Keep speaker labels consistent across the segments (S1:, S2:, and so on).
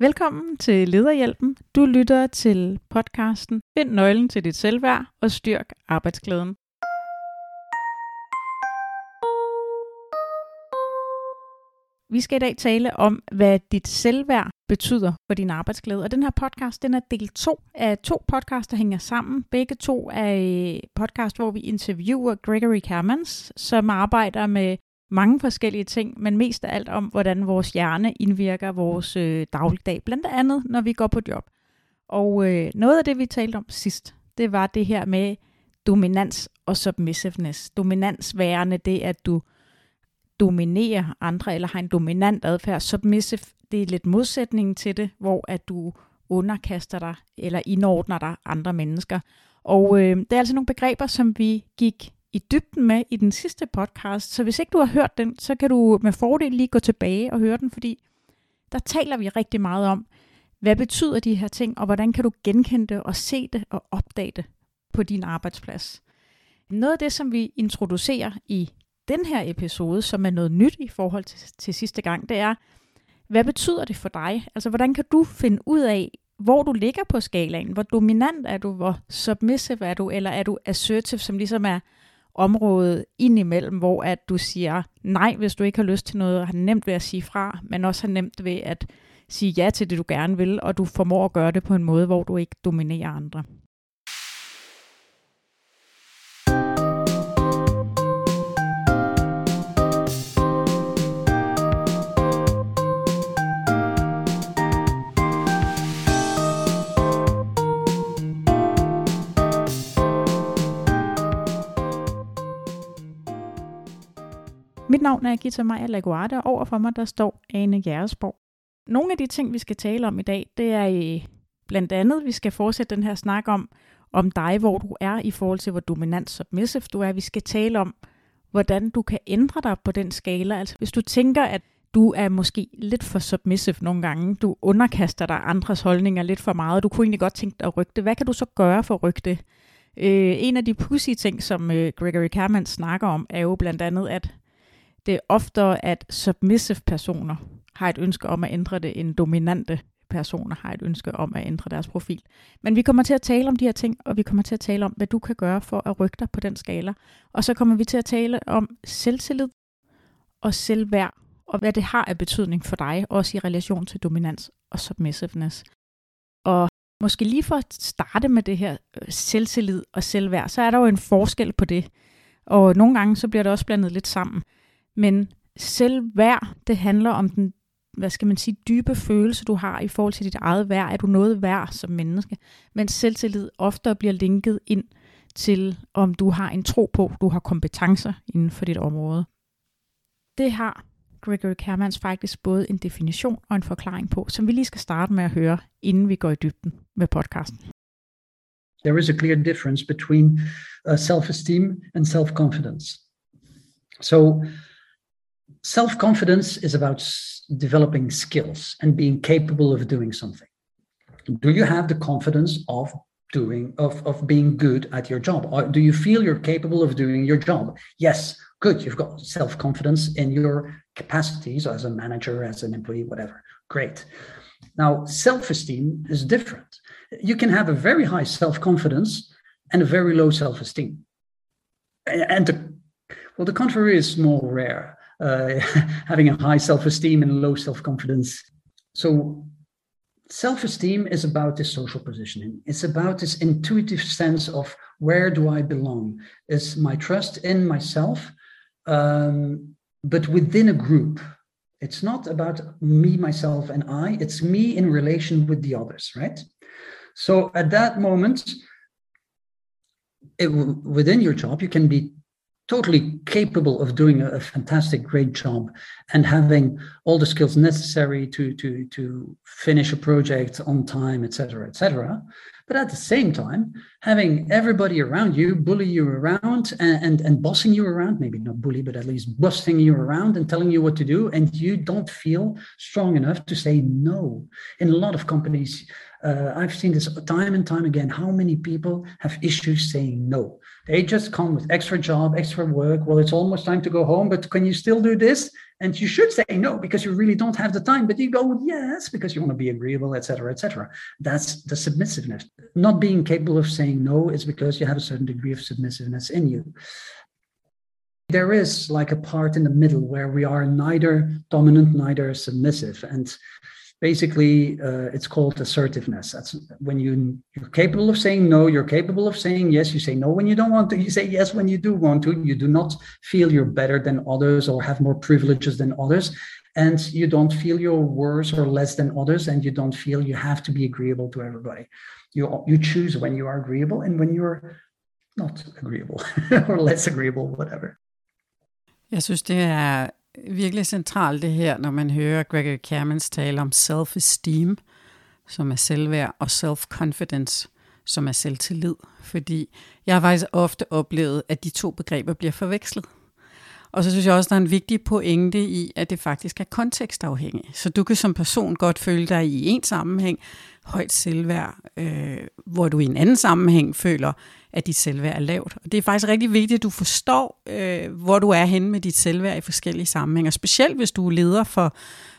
S1: Velkommen til Lederhjælpen. Du lytter til podcasten Find nøglen til dit selvværd og styrk arbejdsglæden. Vi skal i dag tale om, hvad dit selvværd betyder for din arbejdsglæde. Og den her podcast, den er del 2 af to podcasts, der hænger sammen. Begge to er øh, podcast, hvor vi interviewer Gregory Kermans, som arbejder med mange forskellige ting, men mest af alt om, hvordan vores hjerne indvirker vores øh, dagligdag, blandt andet når vi går på job. Og øh, noget af det, vi talte om sidst, det var det her med dominans og submissiveness. Dominans værende det, at du dominerer andre, eller har en dominant adfærd. Submissive, det er lidt modsætningen til det, hvor at du underkaster dig, eller indordner dig andre mennesker. Og øh, det er altså nogle begreber, som vi gik i dybden med i den sidste podcast, så hvis ikke du har hørt den, så kan du med fordel lige gå tilbage og høre den, fordi der taler vi rigtig meget om, hvad betyder de her ting, og hvordan kan du genkende det og se det og opdage det på din arbejdsplads. Noget af det, som vi introducerer i den her episode, som er noget nyt i forhold til, til sidste gang, det er, hvad betyder det for dig? Altså, hvordan kan du finde ud af, hvor du ligger på skalaen? Hvor dominant er du? Hvor submissive er du? Eller er du assertive, som ligesom er område indimellem, hvor at du siger nej, hvis du ikke har lyst til noget, og har nemt ved at sige fra, men også har nemt ved at sige ja til det, du gerne vil, og du formår at gøre det på en måde, hvor du ikke dominerer andre. Mit navn er Gita Maja Laguarda, og overfor mig der står Ane Jæresborg. Nogle af de ting, vi skal tale om i dag, det er øh, blandt andet, vi skal fortsætte den her snak om, om dig, hvor du er i forhold til, hvor dominant submissive du er. Vi skal tale om, hvordan du kan ændre dig på den skala. Altså hvis du tænker, at du er måske lidt for submissive nogle gange, du underkaster dig andres holdninger lidt for meget, du kunne egentlig godt tænke dig at rykke det. Hvad kan du så gøre for at rykke det? Øh, en af de pussy ting, som øh, Gregory Kerman snakker om, er jo blandt andet, at det er oftere, at submissive personer har et ønske om at ændre det, end dominante personer har et ønske om at ændre deres profil. Men vi kommer til at tale om de her ting, og vi kommer til at tale om, hvad du kan gøre for at rykke dig på den skala. Og så kommer vi til at tale om selvtillid og selvværd, og hvad det har af betydning for dig, også i relation til dominans og submissiveness. Og måske lige for at starte med det her øh, selvtillid og selvværd, så er der jo en forskel på det. Og nogle gange så bliver det også blandet lidt sammen. Men selvværd, det handler om den, hvad skal man sige, dybe følelse, du har i forhold til dit eget værd. Er du noget værd som menneske? Men selvtillid ofte bliver linket ind til, om du har en tro på, du har kompetencer inden for dit område. Det har Gregory Kermans faktisk både en definition og en forklaring på, som vi lige skal starte med at høre, inden vi går i dybden med podcasten.
S2: There is a clear difference between uh, self-esteem and self-confidence. So self confidence is about developing skills and being capable of doing something. Do you have the confidence of doing of, of being good at your job? Or do you feel you're capable of doing your job? Yes good you've got self-confidence in your capacities as a manager as an employee whatever. Great. Now self-esteem is different. You can have a very high self-confidence and a very low self-esteem. And the, well the contrary is more rare uh, having a high self-esteem and low self-confidence. So self-esteem is about this social positioning. It's about this intuitive sense of where do I belong? Is my trust in myself, um, but within a group. It's not about me, myself, and I. It's me in relation with the others, right? So at that moment, it, within your job, you can be totally capable of doing a, fantastic, great job and having all the skills necessary to to to finish a project on time, etc., etc. But at the same time, having everybody around you bully you around and, and, and bossing you around, maybe not bully, but at least busting you around and telling you what to do, and you don't feel strong enough to say no. In a lot of companies, uh, I've seen this time and time again. How many people have issues saying no? They just come with extra job, extra work. Well, it's almost time to go home, but can you still do this? and you should say no because you really don't have the time but you go yes because you want to be agreeable etc etc that's the submissiveness not being capable of saying no is because you have a certain degree of submissiveness in you there is like a part in the middle where we are neither dominant neither submissive and basically uh, it's called assertiveness. That's when you you're capable of saying no you're capable of saying yes you say no when you don't want to you say yes when you do want to you do not feel you're better than others or have more privileges than others and you don't feel you're worse or less than others and you don't feel you have to be agreeable to everybody. You you choose when you are agreeable and when you're not agreeable or less agreeable whatever.
S3: Jeg synes, det er virkelig centralt det her, når man hører Gregory Kermans tale om self-esteem, som er selvværd, og self-confidence, som er selvtillid. Fordi jeg har faktisk ofte oplevet, at de to begreber bliver forvekslet. Og så synes jeg også, der er en vigtig pointe i, at det faktisk er kontekstafhængigt. Så du kan som person godt føle dig i en sammenhæng højt selvværd, øh, hvor du i en anden sammenhæng føler, at dit selvværd er lavt. Og det er faktisk rigtig vigtigt, at du forstår, øh, hvor du er henne med dit selvværd i forskellige sammenhænge. specielt hvis du er leder for,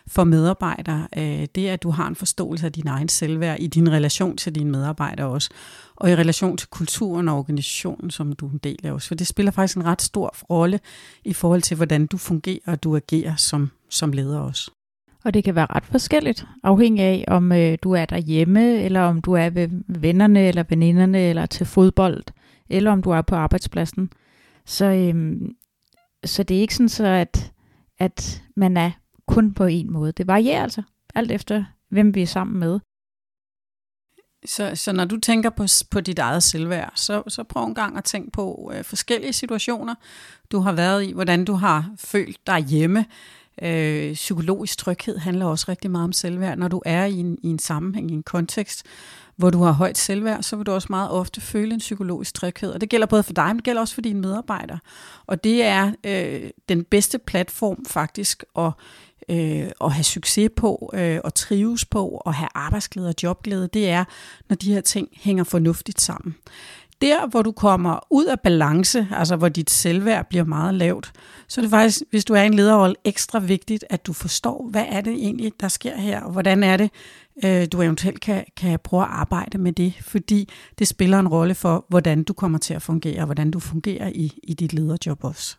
S3: for medarbejdere. Øh, det at du har en forståelse af din egen selvværd i din relation til dine medarbejdere også. Og i relation til kulturen og organisationen, som du er en del af også. For det spiller faktisk en ret stor rolle i forhold til, hvordan du fungerer og du agerer som, som leder også.
S1: Og det kan være ret forskelligt, afhængig af, om øh, du er derhjemme, eller om du er ved vennerne eller veninderne, eller til fodbold, eller om du er på arbejdspladsen. Så, øhm, så det er ikke sådan så, at, at man er kun på en måde. Det varierer altså, alt efter hvem vi er sammen med.
S3: Så, så når du tænker på, på dit eget selvværd, så, så prøv en gang at tænke på øh, forskellige situationer, du har været i, hvordan du har følt dig hjemme, Øh, psykologisk tryghed handler også rigtig meget om selvværd. Når du er i en, i en sammenhæng, i en kontekst, hvor du har højt selvværd, så vil du også meget ofte føle en psykologisk tryghed. Og det gælder både for dig, men det gælder også for dine medarbejdere. Og det er øh, den bedste platform faktisk at, øh, at have succes på, øh, og trives på, og have arbejdsglæde og jobglæde, det er, når de her ting hænger fornuftigt sammen der, hvor du kommer ud af balance, altså hvor dit selvværd bliver meget lavt, så er det faktisk, hvis du er en lederrolle, ekstra vigtigt, at du forstår, hvad er det egentlig, der sker her, og hvordan er det, øh, du eventuelt kan, kan prøve at arbejde med det, fordi det spiller en rolle for, hvordan du kommer til at fungere, og hvordan du fungerer i, i dit lederjob også.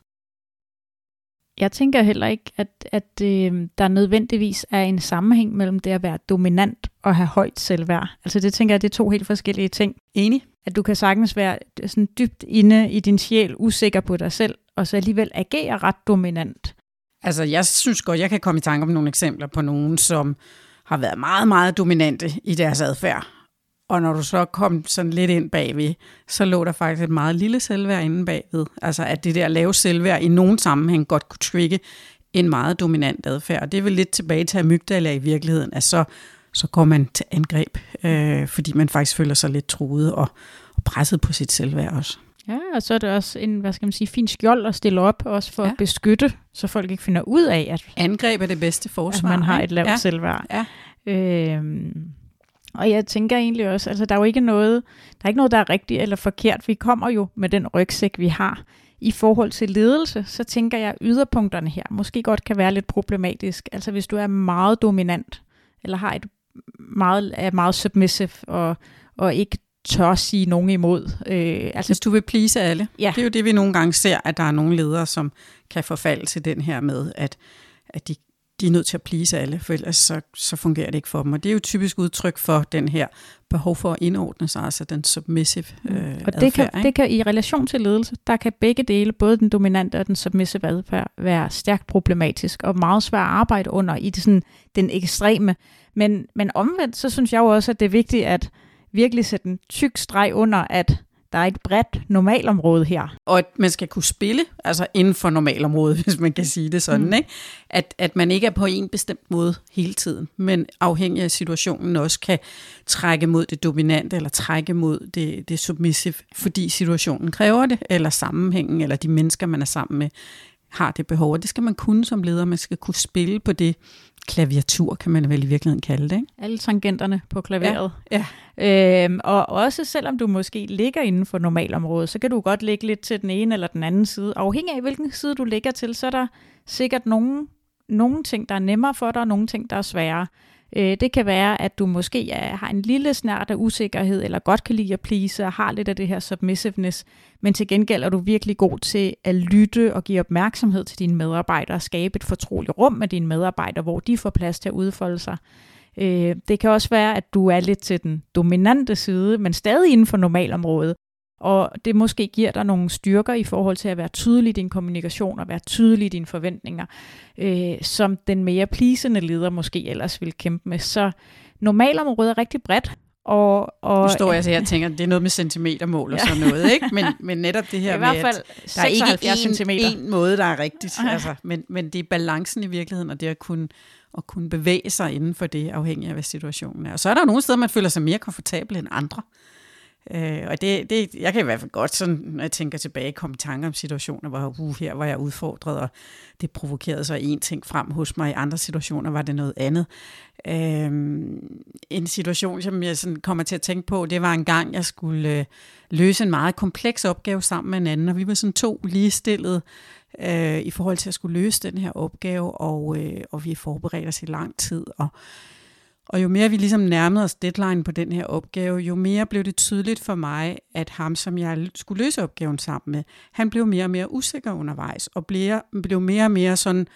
S1: Jeg tænker heller ikke, at, at øh, der nødvendigvis er en sammenhæng mellem det at være dominant at have højt selvværd. Altså det tænker jeg, det er to helt forskellige ting.
S3: Enig?
S1: At du kan sagtens være sådan dybt inde i din sjæl, usikker på dig selv, og så alligevel agere ret dominant.
S3: Altså jeg synes godt, jeg kan komme i tanke om nogle eksempler på nogen, som har været meget, meget dominante i deres adfærd. Og når du så kom sådan lidt ind bagved, så lå der faktisk et meget lille selvværd inde bagved. Altså at det der lave selvværd i nogen sammenhæng godt kunne trigge en meget dominant adfærd. Og det er vel lidt tilbage til amygdala i virkeligheden, at så så går man til angreb, øh, fordi man faktisk føler sig lidt truet og, og presset på sit selvværd også.
S1: Ja, og så er det også en, hvad skal man sige, fin skjold at stille op, også for ja. at beskytte, så folk ikke finder ud af, at
S3: angreb er det bedste forsvar.
S1: At man har et lavt ja. selvværd. Ja. Øhm, og jeg tænker egentlig også, altså der er jo ikke noget, der er ikke noget, der er rigtigt eller forkert. Vi kommer jo med den rygsæk, vi har. I forhold til ledelse, så tænker jeg, at yderpunkterne her måske godt kan være lidt problematisk. Altså hvis du er meget dominant, eller har et meget, er meget submissive og, og ikke tør sige nogen imod.
S3: Øh, altså, Hvis du vil please alle. Ja. Det er jo det, vi nogle gange ser, at der er nogle ledere, som kan forfalde til den her med, at, at de, de er nødt til at please alle, for ellers så, så fungerer det ikke for dem. Og det er jo typisk udtryk for den her behov for at indordne sig, altså den submissive mm. øh,
S1: Og det, adfærd, kan, det kan i relation til ledelse, der kan begge dele, både den dominante og den submissive adfærd, være stærkt problematisk og meget svært at arbejde under i det, sådan, den ekstreme men, men omvendt, så synes jeg jo også, at det er vigtigt at virkelig sætte en tyk streg under, at der er et bredt normalområde her.
S3: Og at man skal kunne spille, altså inden for normalområdet, hvis man kan sige det sådan, mm. ikke? At, at man ikke er på en bestemt måde hele tiden, men afhængig af situationen også kan trække mod det dominante, eller trække mod det, det submissive, fordi situationen kræver det, eller sammenhængen, eller de mennesker, man er sammen med, har det behov. Og det skal man kunne som leder, man skal kunne spille på det klaviatur, kan man vel i virkeligheden kalde det. Ikke?
S1: Alle tangenterne på klaveret. Ja. ja. Øhm, og også selvom du måske ligger inden for normalområdet, så kan du godt ligge lidt til den ene eller den anden side. Afhængig af hvilken side du ligger til, så er der sikkert nogle nogle ting, der er nemmere for dig, og nogle ting, der er sværere. Øh, det kan være, at du måske er, har en lille snært af usikkerhed, eller godt kan lide at please, og har lidt af det her submissiveness, men til gengæld er du virkelig god til at lytte og give opmærksomhed til dine medarbejdere, og skabe et fortroligt rum med dine medarbejdere, hvor de får plads til at udfolde sig. Øh, det kan også være, at du er lidt til den dominante side, men stadig inden for normalområdet, og det måske giver dig nogle styrker i forhold til at være tydelig i din kommunikation og være tydelig i dine forventninger, øh, som den mere plisende leder måske ellers vil kæmpe med. Så normalområdet er rigtig bredt, og, og,
S3: nu står jeg så her og tænker, det er noget med centimetermål og ja. sådan noget, ikke? Men, men netop det her
S1: I hvert fald
S3: at der er ikke en, en måde, der er rigtigt, altså, men, men det er balancen i virkeligheden, og det at kunne, at kunne bevæge sig inden for det, afhængig af, hvad situationen er. Og så er der nogle steder, man føler sig mere komfortabel end andre. Øh, og det, det, jeg kan i hvert fald godt, sådan, når jeg tænker tilbage, komme i tanke om situationer, hvor uh, her var jeg udfordret, og det provokerede så en ting frem hos mig. I andre situationer var det noget andet. Øh, en situation, som jeg sådan kommer til at tænke på, det var en gang, jeg skulle øh, løse en meget kompleks opgave sammen med en anden, og vi var sådan to ligestillede øh, i forhold til at skulle løse den her opgave, og, øh, og vi forberedte os i lang tid, og og jo mere vi ligesom nærmede os deadline på den her opgave, jo mere blev det tydeligt for mig, at ham, som jeg skulle løse opgaven sammen med, han blev mere og mere usikker undervejs, og blev, blev mere og mere sådan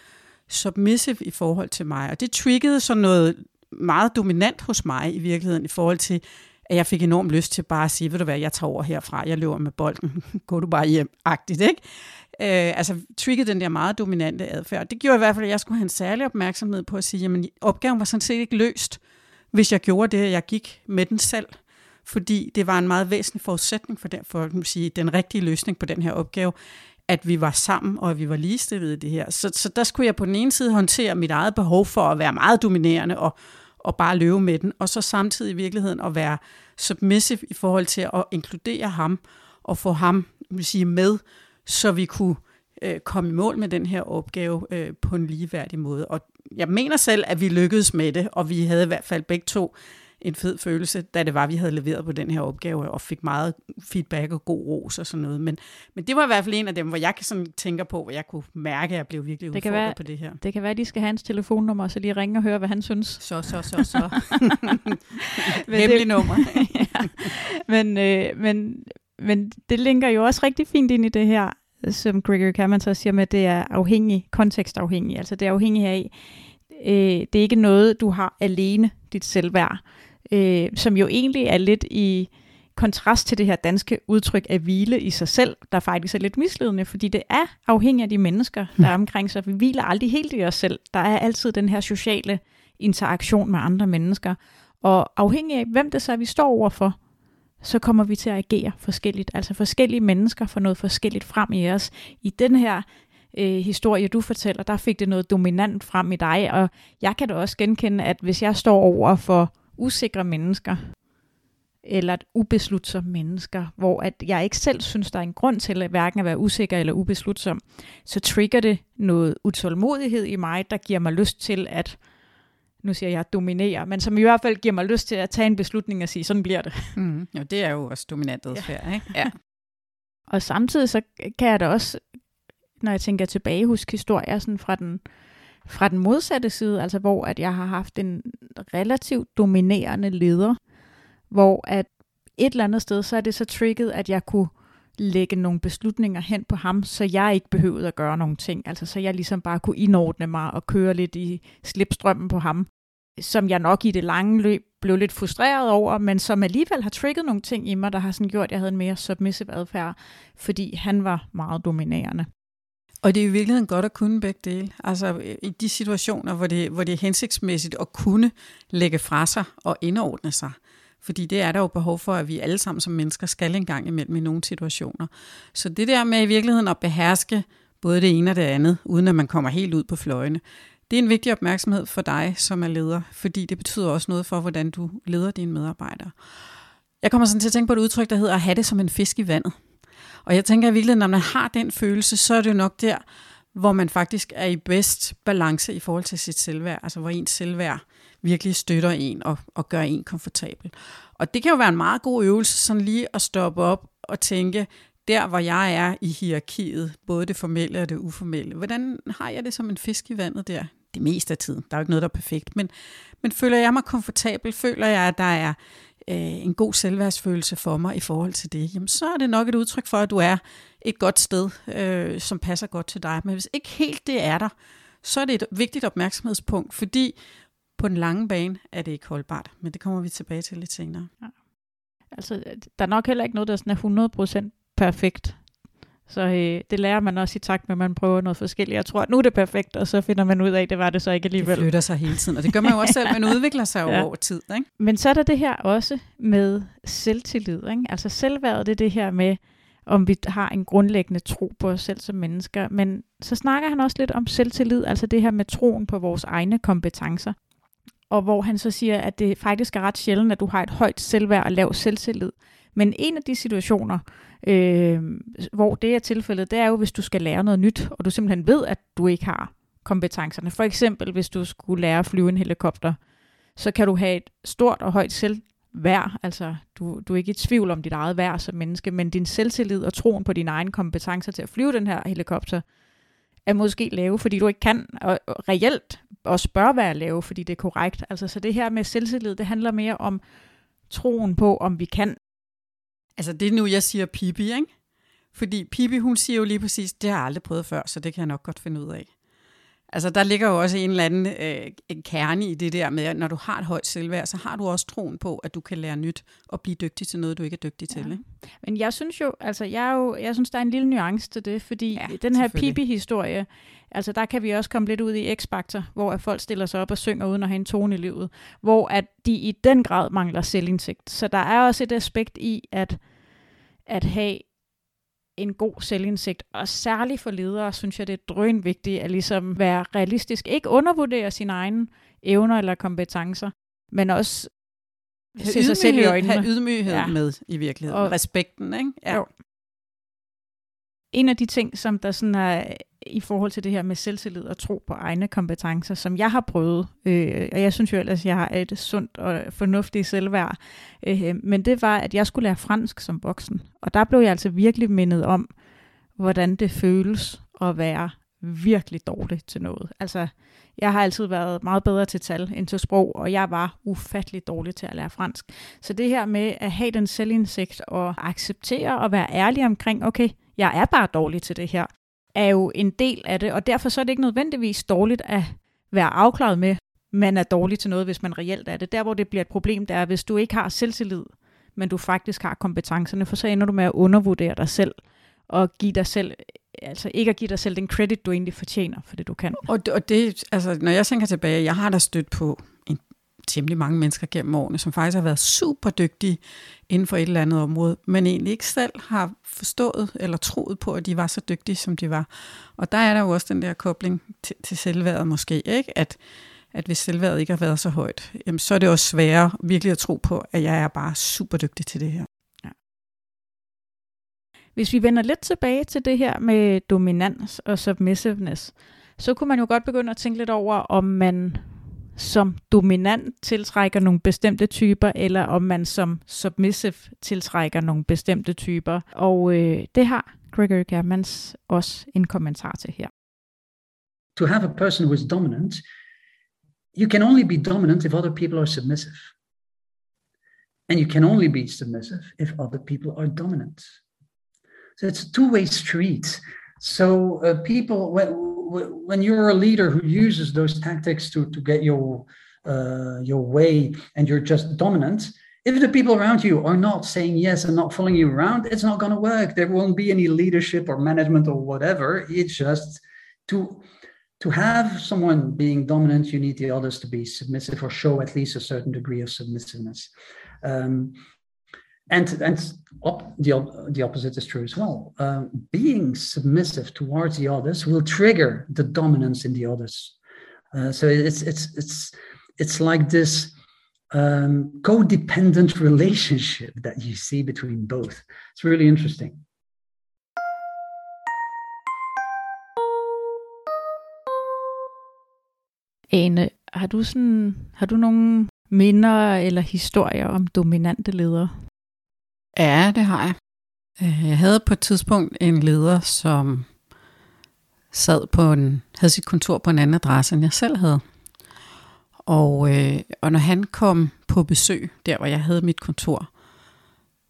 S3: submissive i forhold til mig. Og det triggede sådan noget meget dominant hos mig i virkeligheden, i forhold til, at jeg fik enormt lyst til bare at sige, ved du hvad, jeg tager over herfra, jeg løber med bolden, gå du bare hjem-agtigt, ikke? Øh, altså triggede den der meget dominante adfærd. Det gjorde i hvert fald, at jeg skulle have en særlig opmærksomhed på at sige, jamen opgaven var sådan set ikke løst, hvis jeg gjorde det, jeg gik med den selv. Fordi det var en meget væsentlig forudsætning for, den, for at sige, den rigtige løsning på den her opgave, at vi var sammen, og at vi var ligestillede i det her. Så, så der skulle jeg på den ene side håndtere mit eget behov for at være meget dominerende og, og bare løbe med den, og så samtidig i virkeligheden at være submissive i forhold til at inkludere ham og få ham vil sige, med, så vi kunne øh, komme i mål med den her opgave øh, på en ligeværdig måde. Og jeg mener selv, at vi lykkedes med det, og vi havde i hvert fald begge to en fed følelse, da det var, vi havde leveret på den her opgave, og fik meget feedback og god ros og sådan noget. Men, men det var i hvert fald en af dem, hvor jeg sådan tænker på, hvor jeg kunne mærke, at jeg blev virkelig udfordret være, på det her.
S1: Det kan være, at de skal have hans telefonnummer, så lige ringe og høre, hvad han synes.
S3: Så, så, så, så. Hemmelig nummer.
S1: ja. men, øh, men, men det linker jo også rigtig fint ind i det her, som Gregory Cameron så siger med, at det er afhængig, kontekstafhængig. Altså det er afhængig af, øh, det er ikke noget, du har alene, dit selvværd, øh, som jo egentlig er lidt i kontrast til det her danske udtryk af hvile i sig selv, der faktisk er lidt misledende, fordi det er afhængigt af de mennesker, der er omkring sig. Vi hviler aldrig helt i os selv. Der er altid den her sociale interaktion med andre mennesker. Og afhængig af, hvem det så er, vi står overfor, så kommer vi til at agere forskelligt. Altså forskellige mennesker får noget forskelligt frem i os. I den her øh, historie, du fortæller, der fik det noget dominant frem i dig, og jeg kan da også genkende, at hvis jeg står over for usikre mennesker, eller ubeslutsomme mennesker, hvor at jeg ikke selv synes, der er en grund til at hverken at være usikker eller ubeslutsom, så trigger det noget utålmodighed i mig, der giver mig lyst til at nu siger jeg dominere, men som i hvert fald giver mig lyst til at tage en beslutning og sige, sådan bliver det.
S3: Mm, jo, det er jo også dominant adfærd, ja. ikke? Ja.
S1: og samtidig så kan jeg da også, når jeg tænker tilbage, huske historier sådan fra den, fra den modsatte side, altså hvor at jeg har haft en relativt dominerende leder, hvor at et eller andet sted, så er det så trigget, at jeg kunne lægge nogle beslutninger hen på ham, så jeg ikke behøvede at gøre nogle ting. Altså så jeg ligesom bare kunne indordne mig og køre lidt i slipstrømmen på ham, som jeg nok i det lange løb blev lidt frustreret over, men som alligevel har trigget nogle ting i mig, der har sådan gjort, at jeg havde en mere submissive adfærd, fordi han var meget dominerende.
S3: Og det er i virkeligheden godt at kunne begge dele. Altså i de situationer, hvor det, hvor det er hensigtsmæssigt at kunne lægge fra sig og indordne sig. Fordi det er der jo behov for, at vi alle sammen som mennesker skal en gang imellem i nogle situationer. Så det der med i virkeligheden at beherske både det ene og det andet, uden at man kommer helt ud på fløjene, det er en vigtig opmærksomhed for dig, som er leder, fordi det betyder også noget for, hvordan du leder dine medarbejdere. Jeg kommer sådan til at tænke på et udtryk, der hedder at have det som en fisk i vandet. Og jeg tænker i virkeligheden, når man har den følelse, så er det jo nok der, hvor man faktisk er i bedst balance i forhold til sit selvværd, altså hvor ens selvværd virkelig støtter en og, og gør en komfortabel. Og det kan jo være en meget god øvelse, sådan lige at stoppe op og tænke, der hvor jeg er i hierarkiet, både det formelle og det uformelle, hvordan har jeg det som en fisk i vandet der? det meste af tiden. Der er jo ikke noget, der er perfekt. Men, men føler jeg mig komfortabel, føler jeg, at der er øh, en god selvværdsfølelse for mig i forhold til det, jamen så er det nok et udtryk for, at du er et godt sted, øh, som passer godt til dig. Men hvis ikke helt det er der, så er det et vigtigt opmærksomhedspunkt, fordi på den lange bane er det ikke holdbart. Men det kommer vi tilbage til lidt senere. Ja.
S1: Altså, der er nok heller ikke noget, der sådan er 100% perfekt. Så øh, det lærer man også i takt med, at man prøver noget forskelligt. Jeg tror, at nu er det perfekt, og så finder man ud af, at det var det så ikke alligevel.
S3: Det flytter sig hele tiden, og det gør man jo også selv, men udvikler sig ja. over tid. Ikke?
S1: Men så er der det her også med selvtillid. Ikke? Altså selvværdet, det er det her med, om vi har en grundlæggende tro på os selv som mennesker. Men så snakker han også lidt om selvtillid, altså det her med troen på vores egne kompetencer. Og hvor han så siger, at det faktisk er ret sjældent, at du har et højt selvværd og lav selvtillid. Men en af de situationer, øh, hvor det er tilfældet, det er jo, hvis du skal lære noget nyt, og du simpelthen ved, at du ikke har kompetencerne. For eksempel, hvis du skulle lære at flyve en helikopter, så kan du have et stort og højt selvværd, altså du, du er ikke i tvivl om dit eget værd som menneske, men din selvtillid og troen på dine egne kompetencer til at flyve den her helikopter, er måske lave, fordi du ikke kan, og reelt også bør være lave, fordi det er korrekt. Altså, så det her med selvtillid, det handler mere om troen på, om vi kan
S3: Altså det er nu, jeg siger Pippi, ikke? Fordi Pippi, hun siger jo lige præcis, det har jeg aldrig prøvet før, så det kan jeg nok godt finde ud af. Altså der ligger jo også en eller anden øh, en kerne i det der med, at når du har et højt selvværd, så har du også troen på, at du kan lære nyt og blive dygtig til noget, du ikke er dygtig ja. til. Ikke?
S1: Men jeg synes jo, altså jeg, er jo, jeg synes, der er en lille nuance til det, fordi ja, den her Pippi-historie, altså der kan vi også komme lidt ud i X-Factor, hvor at folk stiller sig op og synger uden at have en tone i livet, hvor at de i den grad mangler selvindsigt. Så der er også et aspekt i, at, at have en god selvindsigt, og særligt for ledere, synes jeg, det er drøn vigtigt at ligesom være realistisk. Ikke undervurdere sine egne evner eller kompetencer, men også
S3: se sig selv i øjnene. Have ydmyghed ja. med i virkeligheden. Og respekten, ikke? Ja. Jo.
S1: En af de ting, som der sådan er i forhold til det her med selvtillid og tro på egne kompetencer, som jeg har prøvet, øh, og jeg synes jo ellers, at jeg har et sundt og fornuftigt selvværd, øh, men det var, at jeg skulle lære fransk som voksen. Og der blev jeg altså virkelig mindet om, hvordan det føles at være virkelig dårlig til noget. Altså, jeg har altid været meget bedre til tal end til sprog, og jeg var ufattelig dårlig til at lære fransk. Så det her med at have den selvindsigt og acceptere og være ærlig omkring, okay, jeg er bare dårlig til det her, er jo en del af det, og derfor så er det ikke nødvendigvis dårligt at være afklaret med, man er dårlig til noget, hvis man reelt er det. Der, hvor det bliver et problem, det er, hvis du ikke har selvtillid, men du faktisk har kompetencerne, for så ender du med at undervurdere dig selv, og give dig selv, altså ikke at give dig selv den credit, du egentlig fortjener for det, du kan.
S3: Og, og det, altså, når jeg tænker tilbage, jeg har da stødt på en, temmelig mange mennesker gennem årene, som faktisk har været super dygtige inden for et eller andet område, men egentlig ikke selv har forstået eller troet på, at de var så dygtige, som de var. Og der er der jo også den der kobling til, til selvværdet måske, ikke? At, at hvis selvværdet ikke har været så højt, jamen, så er det også sværere virkelig at tro på, at jeg er bare super dygtig til det her.
S1: Hvis vi vender lidt tilbage til det her med dominans og submissiveness, så kunne man jo godt begynde at tænke lidt over, om man som dominant tiltrækker nogle bestemte typer, eller om man som submissive tiltrækker nogle bestemte typer. Og øh, det har Gregory Germans også en kommentar til her.
S2: To have a person who is dominant, you can only be dominant if other people are submissive. And you can only be submissive if other people are dominant. So it's a two-way street. So uh, people, when, when you're a leader who uses those tactics to to get your uh, your way, and you're just dominant, if the people around you are not saying yes and not following you around, it's not going to work. There won't be any leadership or management or whatever. It's just to to have someone being dominant, you need the others to be submissive or show at least a certain degree of submissiveness. Um, and and op- the, the opposite is true as well. Uh, being submissive towards the others will trigger the dominance in the others. Uh, so it's it's it's it's like this um, codependent relationship that you see between both. It's really interesting.
S1: Ane, har du sådan, har du nogle minder eller historier om dominante ledere?
S3: Ja, det har jeg. Øh, jeg havde på et tidspunkt en leder, som, sad på en, havde sit kontor på en anden adresse, end jeg selv havde. Og, øh, og når han kom på besøg, der hvor jeg havde mit kontor,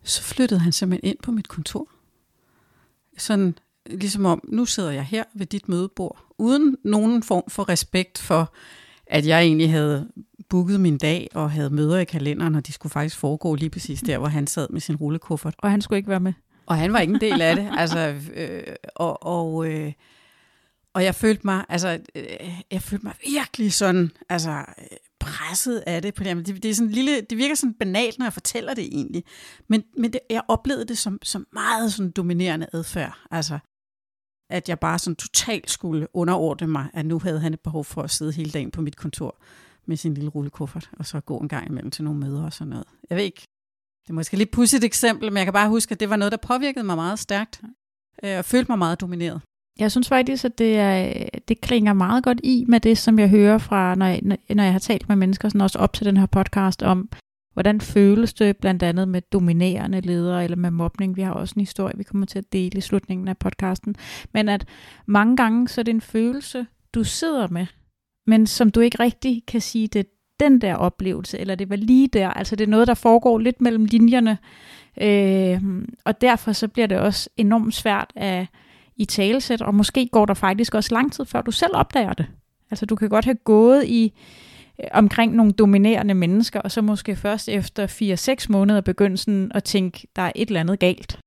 S3: så flyttede han simpelthen ind på mit kontor. Sådan ligesom om, nu sidder jeg her ved dit mødebord, uden nogen form for respekt for, at jeg egentlig havde booket min dag og havde møder i kalenderen, og de skulle faktisk foregå lige præcis der, hvor han sad med sin rullekuffert.
S1: Og han skulle ikke være med?
S3: Og han var ikke en del af det. altså, øh, og, og, øh, og jeg følte mig, altså, øh, jeg følte mig virkelig sådan, altså, presset af det. På det, det, er sådan lille, det virker sådan banalt, når jeg fortæller det egentlig. Men, men det, jeg oplevede det som, som meget sådan dominerende adfærd. Altså, at jeg bare sådan totalt skulle underordne mig, at nu havde han et behov for at sidde hele dagen på mit kontor med sin lille rullekuffert, og så gå en gang imellem til nogle møder og sådan noget. Jeg ved ikke, det er måske lidt pudsigt eksempel, men jeg kan bare huske, at det var noget, der påvirkede mig meget stærkt, øh, og følte mig meget domineret.
S1: Jeg synes faktisk, at det, er, det klinger meget godt i med det, som jeg hører fra, når jeg, når jeg har talt med mennesker, sådan også op til den her podcast, om hvordan føles det blandt andet med dominerende ledere eller med mobning. Vi har også en historie, vi kommer til at dele i slutningen af podcasten. Men at mange gange, så er det en følelse, du sidder med, men som du ikke rigtig kan sige, det den der oplevelse, eller det var lige der. Altså det er noget, der foregår lidt mellem linjerne. Øh, og derfor så bliver det også enormt svært at i talesæt, og måske går der faktisk også lang tid, før du selv opdager det. Altså du kan godt have gået i øh, omkring nogle dominerende mennesker, og så måske først efter 4-6 måneder begynde sådan at tænke, der er et eller andet galt.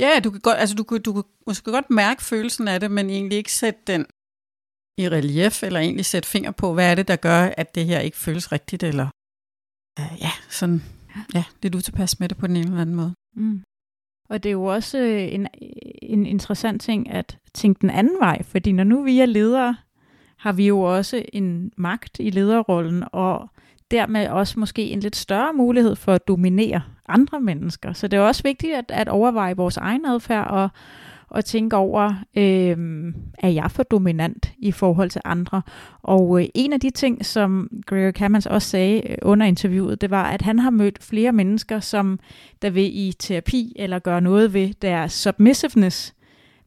S3: Ja, du kan godt, altså du du kan måske godt mærke følelsen af det, men egentlig ikke sætte den i relief, eller egentlig sætte finger på, hvad er det, der gør, at det her ikke føles rigtigt, eller øh, ja, sådan, ja, lidt utilpas med det på den ene eller anden måde. Mm.
S1: Og det er jo også øh, en, en interessant ting at tænke den anden vej, fordi når nu vi er ledere, har vi jo også en magt i lederrollen, og dermed også måske en lidt større mulighed for at dominere andre mennesker. Så det er også vigtigt at, at overveje vores egen adfærd og, og tænke over, øh, er jeg for dominant i forhold til andre? Og øh, en af de ting, som Gregor Cammons også sagde øh, under interviewet, det var, at han har mødt flere mennesker, som der vil i terapi eller gøre noget ved deres submissiveness,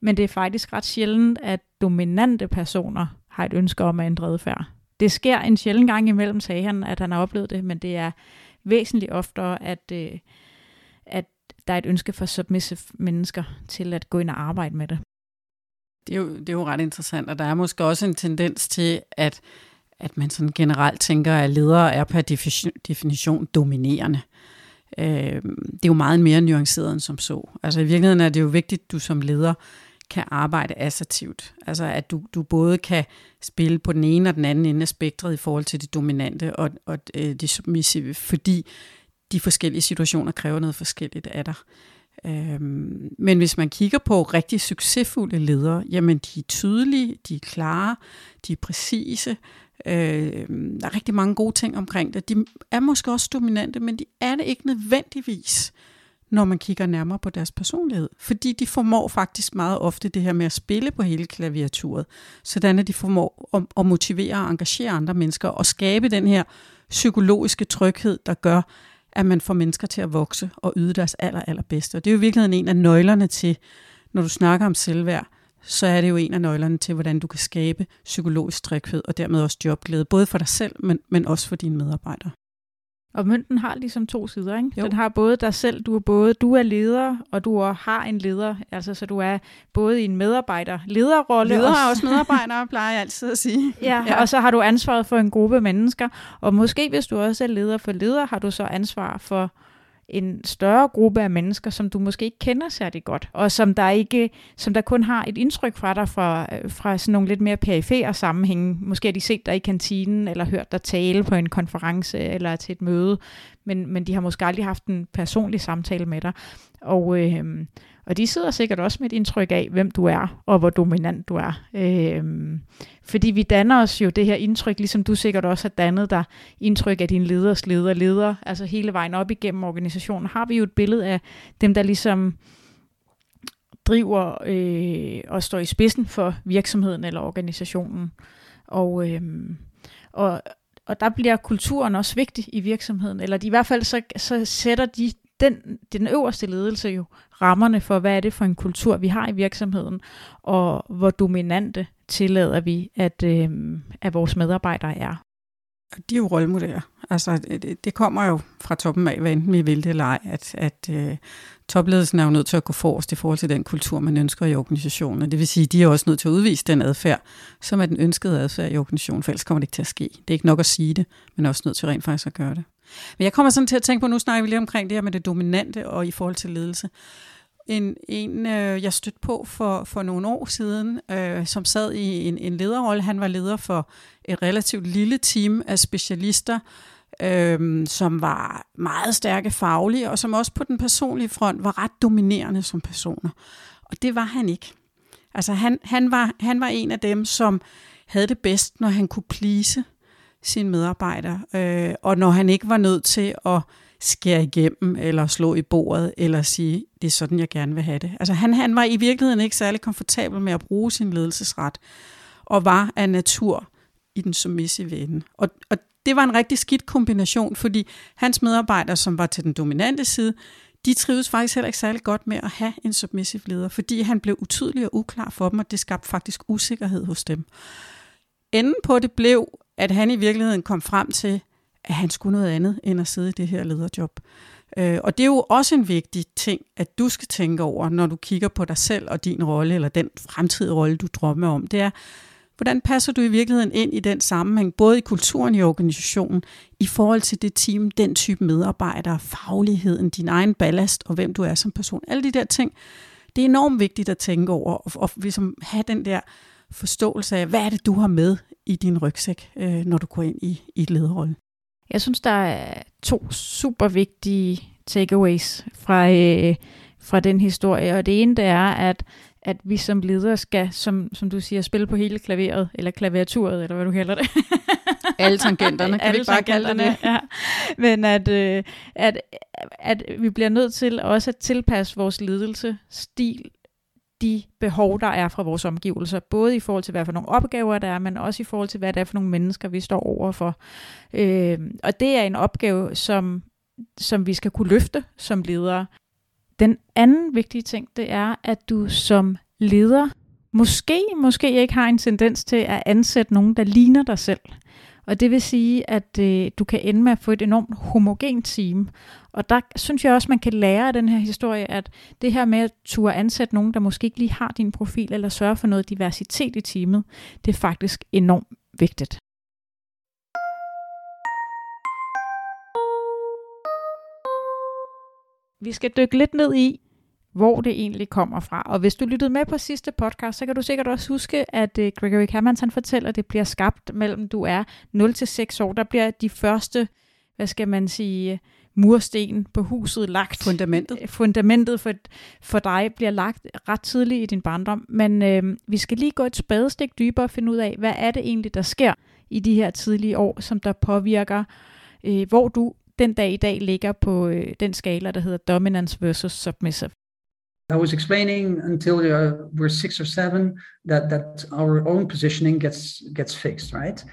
S1: men det er faktisk ret sjældent, at dominante personer har et ønske om at ændre adfærd. Det sker en sjældent gang imellem, sagde han, at han har oplevet det, men det er væsentligt oftere, at, øh, at der er et ønske for submissive mennesker til at gå ind og arbejde med det.
S3: Det er, jo, det er jo ret interessant, og der er måske også en tendens til, at, at man sådan generelt tænker, at ledere er per definition dominerende. Øh, det er jo meget mere nuanceret end som så. Altså i virkeligheden er det jo vigtigt, at du som leder kan arbejde assertivt. Altså at du, du både kan spille på den ene og den anden ende af spektret i forhold til det dominante og, og øh, det submissive, fordi de forskellige situationer kræver noget forskelligt af dig. Øhm, men hvis man kigger på rigtig succesfulde ledere, jamen de er tydelige, de er klare, de er præcise. Øh, der er rigtig mange gode ting omkring det. De er måske også dominante, men de er det ikke nødvendigvis, når man kigger nærmere på deres personlighed. Fordi de formår faktisk meget ofte det her med at spille på hele klaviaturet, sådan at de formår at, at motivere og engagere andre mennesker og skabe den her psykologiske tryghed, der gør, at man får mennesker til at vokse og yde deres aller, allerbedste. Og det er jo i virkeligheden en af nøglerne til, når du snakker om selvværd, så er det jo en af nøglerne til, hvordan du kan skabe psykologisk tryghed og dermed også jobglæde, både for dig selv, men, men også for dine medarbejdere.
S1: Og mønten har ligesom to sider, ikke? Jo. Den har både dig selv, du er både, du er leder, og du har en leder, altså så du er både i en medarbejder lederrolle.
S3: Leder er også medarbejdere, plejer jeg altid at sige.
S1: Ja, ja, og så har du ansvaret for en gruppe mennesker, og måske hvis du også er leder for leder, har du så ansvar for en større gruppe af mennesker, som du måske ikke kender særlig godt, og som der ikke, som der kun har et indtryk fra dig fra, øh, fra sådan nogle lidt mere perifere sammenhænge. Måske har de set dig i kantinen, eller hørt dig tale på en konference, eller til et møde, men, men de har måske aldrig haft en personlig samtale med dig. Og, øh, og de sidder sikkert også med et indtryk af, hvem du er, og hvor dominant du er. Øhm, fordi vi danner os jo det her indtryk, ligesom du sikkert også har dannet dig indtryk af din leders leder, leder, altså hele vejen op igennem organisationen, har vi jo et billede af dem, der ligesom driver øh, og står i spidsen for virksomheden eller organisationen. Og, øh, og, og der bliver kulturen også vigtig i virksomheden, eller i hvert fald så, så sætter de den, den øverste ledelse jo rammerne for, hvad er det for en kultur, vi har i virksomheden, og hvor dominante tillader vi, at, øh, at vores medarbejdere er.
S3: De er jo rollemodeller. Altså, det, det kommer jo fra toppen af, hvad enten vi vil det eller ej, at, at øh, topledelsen er jo nødt til at gå forrest i forhold til den kultur, man ønsker i organisationen. Det vil sige, at de er også nødt til at udvise den adfærd, som er den ønskede adfærd i organisationen, for ellers kommer det ikke til at ske. Det er ikke nok at sige det, men også nødt til rent faktisk at gøre det. Men jeg kommer sådan til at tænke på, nu snakker vi lige omkring det her med det dominante og i forhold til ledelse en, en øh, jeg stødte på for, for nogle år siden, øh, som sad i en, en lederrolle. Han var leder for et relativt lille team af specialister, øh, som var meget stærke faglige, og som også på den personlige front var ret dominerende som personer. Og det var han ikke. Altså han, han, var, han var en af dem, som havde det bedst, når han kunne plise sine medarbejdere, øh, og når han ikke var nødt til at skære igennem, eller slå i bordet, eller sige, det er sådan, jeg gerne vil have det. Altså han, han var i virkeligheden ikke særlig komfortabel med at bruge sin ledelsesret, og var af natur i den submissive ende. Og, og det var en rigtig skidt kombination, fordi hans medarbejdere, som var til den dominante side, de trives faktisk heller ikke særlig godt med at have en submissive leder, fordi han blev utydelig og uklar for dem, og det skabte faktisk usikkerhed hos dem. Enden på det blev, at han i virkeligheden kom frem til, at han skulle noget andet end at sidde i det her lederjob. Øh, og det er jo også en vigtig ting, at du skal tænke over, når du kigger på dig selv og din rolle, eller den fremtidige rolle, du drømmer om. Det er, hvordan passer du i virkeligheden ind i den sammenhæng, både i kulturen i organisationen, i forhold til det team, den type medarbejdere, fagligheden, din egen ballast og hvem du er som person. Alle de der ting, det er enormt vigtigt at tænke over, og, og ligesom have den der forståelse af, hvad er det, du har med i din rygsæk, øh, når du går ind i, i et lederrolle.
S1: Jeg synes, der er to super vigtige takeaways fra, øh, fra den historie. Og det ene det er, at, at vi som ledere skal, som, som du siger, spille på hele klaveret, eller klaviaturet, eller hvad du kalder det.
S3: Alle tangenterne, kan Alle vi bare kalde det.
S1: Ja. Men at, øh, at, at vi bliver nødt til også at tilpasse vores ledelse, stil de behov, der er fra vores omgivelser, både i forhold til, hvad for nogle opgaver der er, men også i forhold til, hvad det er for nogle mennesker, vi står overfor. Øh, og det er en opgave, som, som vi skal kunne løfte som ledere. Den anden vigtige ting, det er, at du som leder måske, måske ikke har en tendens til at ansætte nogen, der ligner dig selv. Og det vil sige, at øh, du kan ende med at få et enormt homogent team. Og der synes jeg også, man kan lære af den her historie, at det her med at turde ansætte nogen, der måske ikke lige har din profil, eller sørge for noget diversitet i teamet, det er faktisk enormt vigtigt. Vi skal dykke lidt ned i, hvor det egentlig kommer fra. Og hvis du lyttede med på sidste podcast, så kan du sikkert også huske, at uh, Gregory Cammons han fortæller, at det bliver skabt mellem du er 0 til 6 år. Der bliver de første, hvad skal man sige, mursten på huset lagt.
S3: Fundamentet.
S1: Fundamentet for, for dig bliver lagt ret tidligt i din barndom. Men øh, vi skal lige gå et spadestik dybere og finde ud af, hvad er det egentlig, der sker i de her tidlige år, som der påvirker, øh, hvor du den dag i dag ligger på øh, den skala, der hedder dominance versus submissive.
S2: I was explaining until uh, we're six or seven that that our own positioning gets gets fixed, right?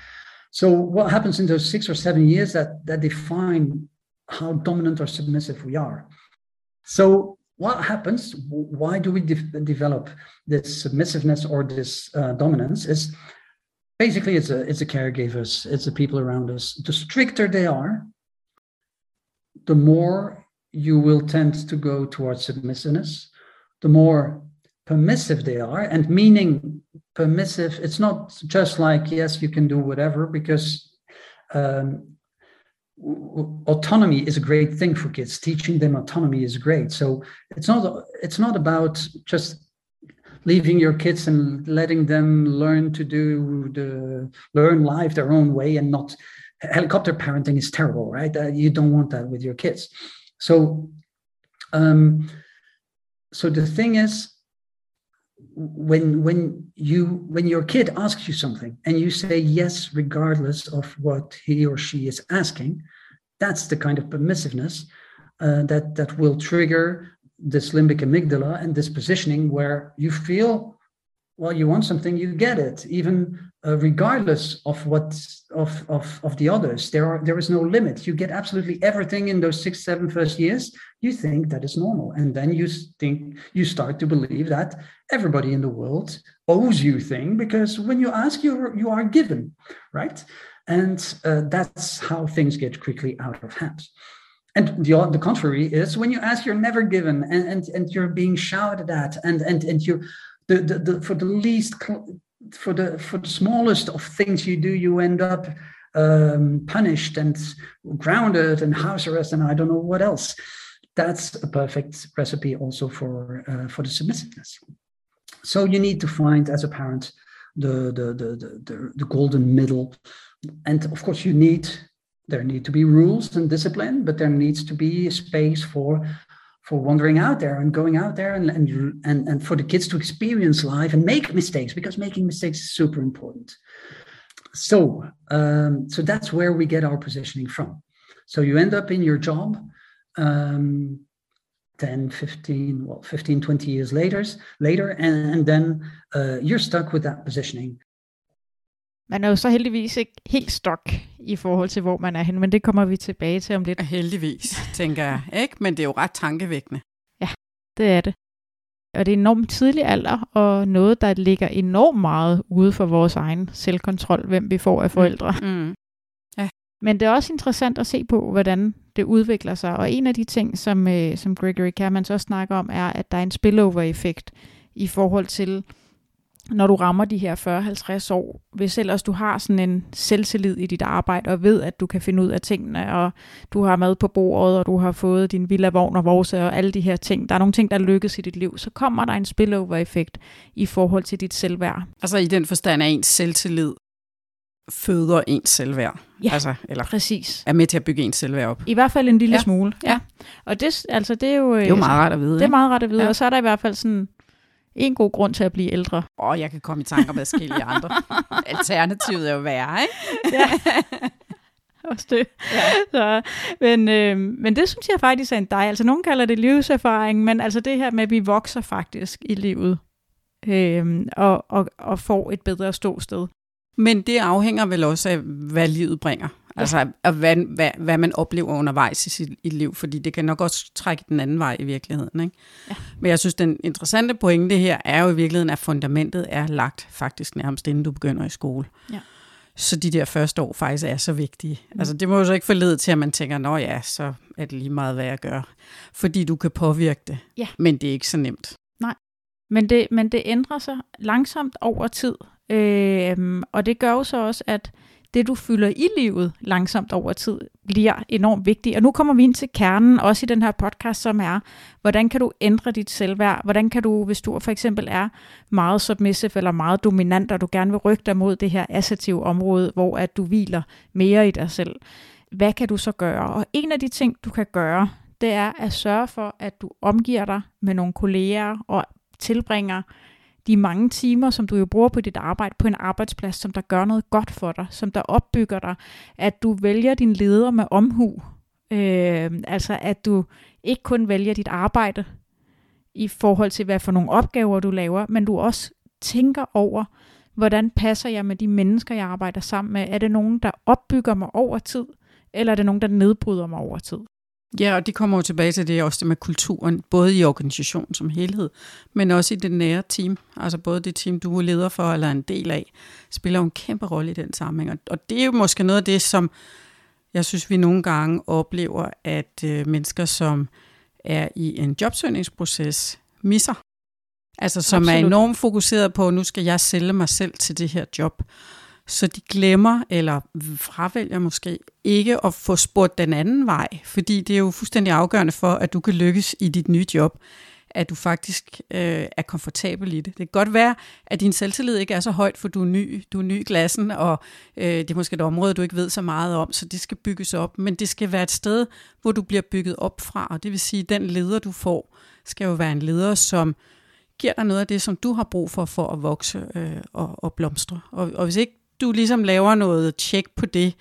S2: So what happens in those six or seven years that that define how dominant or submissive we are? So what happens? Why do we de- develop this submissiveness or this uh, dominance? Is basically it's a it's the caregivers, it's the people around us. The stricter they are, the more you will tend to go towards submissiveness the more permissive they are and meaning permissive it's not just like yes you can do whatever because um, autonomy is a great thing for kids. Teaching them autonomy is great. So it's not it's not about just leaving your kids and letting them learn to do the learn life their own way and not helicopter parenting is terrible right? Uh, you don't want that with your kids. So um, so the thing is when when you when your kid asks you something and you say yes regardless of what he or she is asking that's the kind of permissiveness uh, that that will trigger this limbic amygdala and this positioning where you feel well you want something you get it. Even uh, regardless of what of, of of the others there are there is no limit. You get absolutely everything in those six seven first years you think that is normal. And then you think you start to believe that everybody in the world owes you thing because when you ask you you are given right? And uh, that's how things get quickly out of hand. And the, the contrary is when you ask you're never given and and, and you're being shouted at and and and you the, the, the for the least for the for the smallest of things you do, you end up um, punished and grounded and house arrest and I don't know what else. That's a perfect recipe also for uh, for the submissiveness. So you need to find as a parent the the, the the the golden middle, and of course you need there need to be rules and discipline, but there needs to be a space for for wandering out there and going out there and, and, and, and for the kids to experience life and make mistakes because making mistakes is super important. So, um, so that's where we get our positioning from. So you end up in your job um, 10, 15, well, 15, 20 years later, later and, and then uh, you're stuck with that positioning.
S1: Man er jo så heldigvis ikke helt stok i forhold til, hvor man er hen, men det kommer vi tilbage til om lidt.
S3: Heldigvis, tænker jeg. Ikke? Men det er jo ret tankevækkende.
S1: Ja, det er det. Og det er enormt tidlig alder, og noget, der ligger enormt meget ude for vores egen selvkontrol, hvem vi får af forældre. Mm. mm. Ja. Men det er også interessant at se på, hvordan det udvikler sig. Og en af de ting, som, øh, som Gregory Kermans også snakker om, er, at der er en spillover-effekt i forhold til, når du rammer de her 40-50 år, hvis ellers du har sådan en selvtillid i dit arbejde, og ved, at du kan finde ud af tingene, og du har mad på bordet, og du har fået din villa, vogn og vorse, og alle de her ting. Der er nogle ting, der lykkes i dit liv. Så kommer der en spillover-effekt i forhold til dit selvværd.
S3: Altså i den forstand, at ens selvtillid føder ens selvværd.
S1: Ja, altså, eller præcis.
S3: er med til at bygge ens selvværd op.
S1: I hvert fald en lille ja. smule. Ja. Og det, altså, det er jo...
S3: Det er jo meget rart at vide.
S1: Det er meget rart at vide, ja. og så er der i hvert fald sådan en god grund til at blive ældre.
S3: Åh, oh, jeg kan komme i tanker med forskellige andre. Alternativet er jo værre, ikke? ja.
S1: Også det. Ja. Så, men, øh, men det synes jeg faktisk er en dej. Altså, nogen kalder det livserfaring, men altså det her med, at vi vokser faktisk i livet øh, og, og, og får et bedre ståsted.
S3: Men det afhænger vel også af, hvad livet bringer. Altså, af hvad, hvad, hvad man oplever undervejs i sit i liv, fordi det kan nok også trække den anden vej i virkeligheden. Ikke? Ja. Men jeg synes, den interessante pointe her er jo i virkeligheden, at fundamentet er lagt faktisk nærmest inden du begynder i skole. Ja. Så de der første år faktisk er så vigtige. Mm. Altså, det må jo så ikke forlede til, at man tænker, nå ja, så er det lige meget, hvad jeg gør. Fordi du kan påvirke det. Ja. Men det er ikke så nemt.
S1: Nej. Men det, men det ændrer sig langsomt over tid. Øh, og det gør jo så også, at det, du fylder i livet langsomt over tid, bliver enormt vigtigt. Og nu kommer vi ind til kernen, også i den her podcast, som er, hvordan kan du ændre dit selvværd? Hvordan kan du, hvis du for eksempel er meget submissive eller meget dominant, og du gerne vil rykke dig mod det her assertive område, hvor at du hviler mere i dig selv, hvad kan du så gøre? Og en af de ting, du kan gøre, det er at sørge for, at du omgiver dig med nogle kolleger og tilbringer de mange timer, som du jo bruger på dit arbejde på en arbejdsplads, som der gør noget godt for dig, som der opbygger dig, at du vælger din leder med omhu. Øh, altså at du ikke kun vælger dit arbejde i forhold til, hvad for nogle opgaver du laver, men du også tænker over, hvordan passer jeg med de mennesker, jeg arbejder sammen med? Er det nogen, der opbygger mig over tid, eller er det nogen, der nedbryder mig over tid?
S3: Ja, og de kommer jo tilbage til det også det med kulturen, både i organisationen som helhed, men også i det nære team. Altså både det team, du er leder for eller en del af, spiller jo en kæmpe rolle i den sammenhæng. Og det er jo måske noget af det, som jeg synes, vi nogle gange oplever, at øh, mennesker, som er i en jobsøgningsproces, misser. Altså som Absolut. er enormt fokuseret på, nu skal jeg sælge mig selv til det her job. Så de glemmer, eller fravælger måske, ikke at få spurgt den anden vej, fordi det er jo fuldstændig afgørende for, at du kan lykkes i dit nye job, at du faktisk øh, er komfortabel i det. Det kan godt være, at din selvtillid ikke er så højt, for du er ny, du er ny i klassen, og øh, det er måske et område, du ikke ved så meget om, så det skal bygges op, men det skal være et sted, hvor du bliver bygget op fra, og det vil sige, at den leder, du får, skal jo være en leder, som giver dig noget af det, som du har brug for, for at vokse øh, og, og blomstre. Og, og hvis ikke du ligesom laver noget tjek på det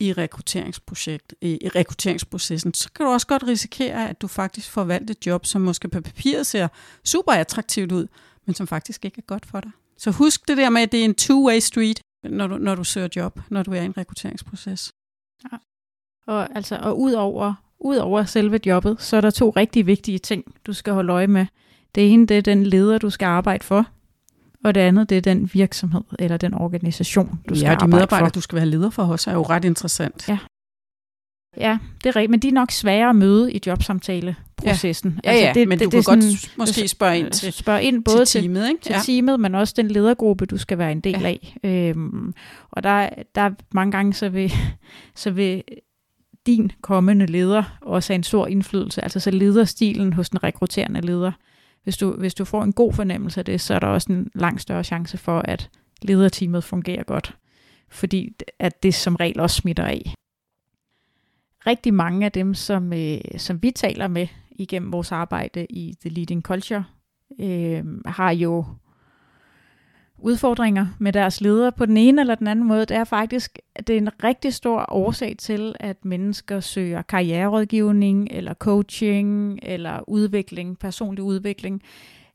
S3: i rekrutteringsprojekt, i, i rekrutteringsprocessen, så kan du også godt risikere, at du faktisk får valgt et job, som måske på papiret ser super attraktivt ud, men som faktisk ikke er godt for dig. Så husk det der med, at det er en two-way street. når du, når du søger job, når du er i en rekrutteringsproces.
S1: Ja. Og, altså, og ud over, ud over selve jobbet, så er der to rigtig vigtige ting, du skal holde øje med. Det ene, det er den leder, du skal arbejde for, og det andet, det er den virksomhed eller den organisation, du skal
S3: ja,
S1: arbejde
S3: de medarbejdere,
S1: for.
S3: du skal være leder for også, er jo ret interessant.
S1: Ja. Ja, det er rigtigt, men de er nok svære at møde i jobsamtaleprocessen.
S3: Ja, ja, ja det, men det, du det kan sådan, godt måske spørge ind til,
S1: spørge ind både
S3: til teamet, ikke?
S1: til ja. teamet, men også den ledergruppe, du skal være en del ja. af. Øhm, og der, der er mange gange, så vil, så vil din kommende leder også have en stor indflydelse. Altså så lederstilen hos den rekrutterende leder. Hvis du, hvis du får en god fornemmelse af det, så er der også en langt større chance for, at lederteamet fungerer godt. Fordi at det som regel også smitter af rigtig mange af dem, som, øh, som vi taler med igennem vores arbejde i The Leading Culture, øh, har jo udfordringer med deres ledere på den ene eller den anden måde. Det er faktisk det er en rigtig stor årsag til, at mennesker søger karriererådgivning, eller coaching, eller udvikling, personlig udvikling,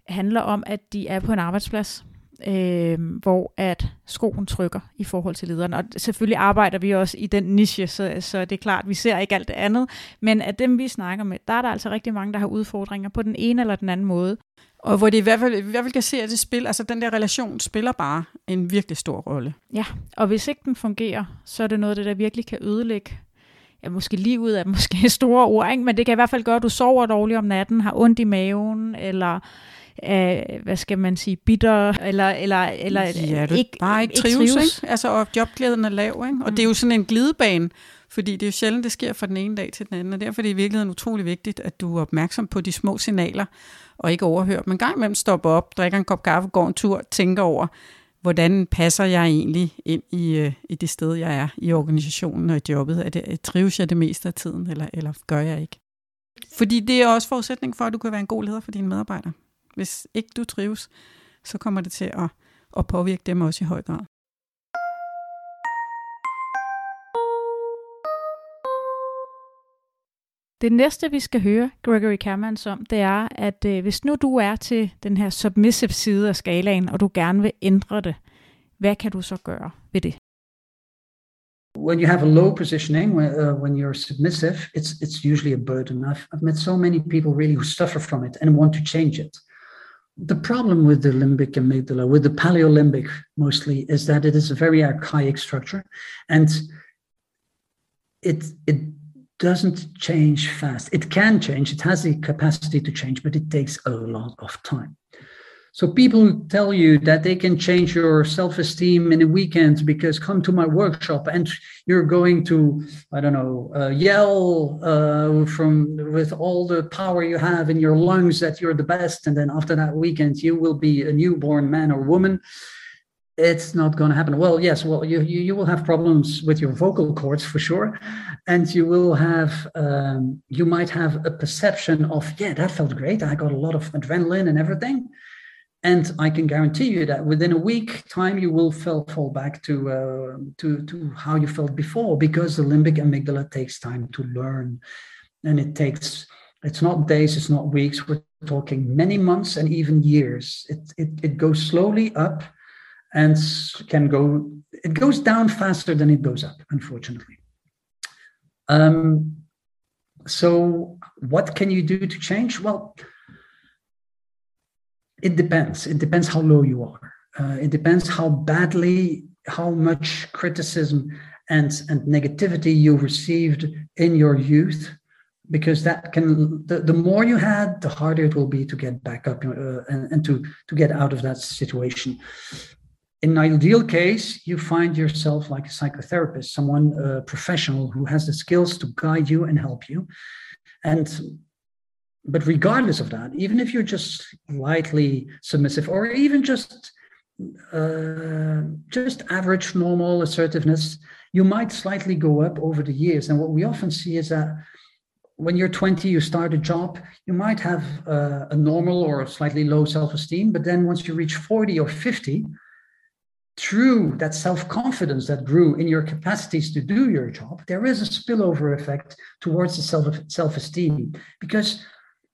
S1: handler om, at de er på en arbejdsplads, øh, hvor at skoen trykker i forhold til lederen. Og selvfølgelig arbejder vi også i den niche, så, så det er klart, vi ser ikke alt det andet. Men af dem, vi snakker med, der er der altså rigtig mange, der har udfordringer på den ene eller den anden måde.
S3: Og hvor det i hvert fald, i hvert fald kan se, at det spil, altså den der relation spiller bare en virkelig stor rolle.
S1: Ja, og hvis ikke den fungerer, så er det noget af det, der virkelig kan ødelægge ja, måske livet er måske store ord, ikke? men det kan i hvert fald gøre, at du sover dårligt om natten, har ondt i maven, eller af, hvad skal man sige, bitter, eller, eller, eller
S3: ja, du ikke, bare ikke, ikke trives, trives. Ikke? Altså, og jobglæden er lav, ikke? Og mm. det er jo sådan en glidebane, fordi det er jo sjældent, det sker fra den ene dag til den anden, og derfor er det i virkeligheden utrolig vigtigt, at du er opmærksom på de små signaler, og ikke overhører Men gang imellem stopper op, drikker en kop kaffe, går en tur, tænker over, hvordan passer jeg egentlig ind i, øh, i det sted, jeg er i organisationen og i jobbet? Er det, øh, trives jeg det meste af tiden, eller, eller gør jeg ikke? Fordi det er også forudsætning for, at du kan være en god leder for dine medarbejdere. Hvis ikke du trives, så kommer det til at, at påvirke dem også i høj grad.
S1: Det næste, vi skal høre Gregory Kermans om, det er, at øh, hvis nu du er til den her submissive side af skalaen, og du gerne vil ændre det, hvad kan du så gøre ved det?
S2: When you have a low positioning, when, uh, when you're submissive, it's it's usually a burden. I've, I've met so many people really who suffer from it and want to change it. The problem with the limbic amygdala, with the paleolimbic mostly, is that it is a very archaic structure and it, it doesn't change fast. It can change, it has the capacity to change, but it takes a lot of time. So people tell you that they can change your self-esteem in a weekend because come to my workshop and you're going to, I don't know, uh, yell uh, from with all the power you have in your lungs that you're the best, and then after that weekend you will be a newborn man or woman. It's not going to happen. Well, yes, well you, you you will have problems with your vocal cords for sure, and you will have um, you might have a perception of yeah that felt great. I got a lot of adrenaline and everything and I can guarantee you that within a week time you will fall, fall back to, uh, to, to how you felt before because the limbic amygdala takes time to learn. And it takes, it's not days, it's not weeks, we're talking many months and even years. It, it, it goes slowly up and can go, it goes down faster than it goes up, unfortunately. Um, so what can you do to change? Well, it depends. It depends how low you are. Uh, it depends how badly, how much criticism and and negativity you received in your youth, because that can the, the more you had, the harder it will be to get back up uh, and, and to to get out of that situation. In an ideal case, you find yourself like a psychotherapist, someone professional who has the skills to guide you and help you. And but regardless of that, even if you're just lightly submissive or even just uh, just average normal assertiveness, you might slightly go up over the years. And what we often see is that when you're 20, you start a job, you might have uh, a normal or slightly low self-esteem, but then once you reach 40 or 50, through that self-confidence that grew in your capacities to do your job, there is a spillover effect towards the self self-esteem because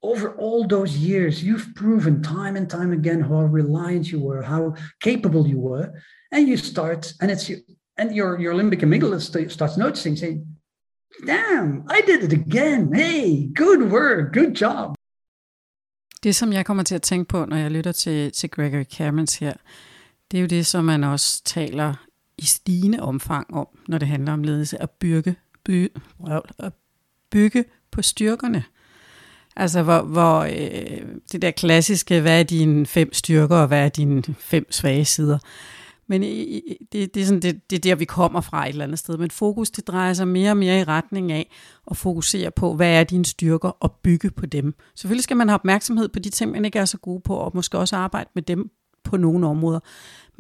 S2: over all those years, you've proven time and time again how reliant you were, how capable you were, and you start, and it's and your your limbic amygdala starts noticing, saying, "Damn, I did it again! Hey, good work, good job."
S3: Det, som jeg kommer til at tænke på, når jeg lytter til, til Gregory Camerons her, det er jo det, som man også taler i stigende omfang om, når det handler om ledelse, at bygge, by, at bygge på styrkerne. Altså, hvor, hvor øh, det der klassiske, hvad er dine fem styrker, og hvad er dine fem svage sider? Men det, det, er sådan, det, det er der, vi kommer fra et eller andet sted. Men fokus, det drejer sig mere og mere i retning af at fokusere på, hvad er dine styrker, og bygge på dem. Selvfølgelig skal man have opmærksomhed på de ting, man ikke er så gode på, og måske også arbejde med dem på nogle områder.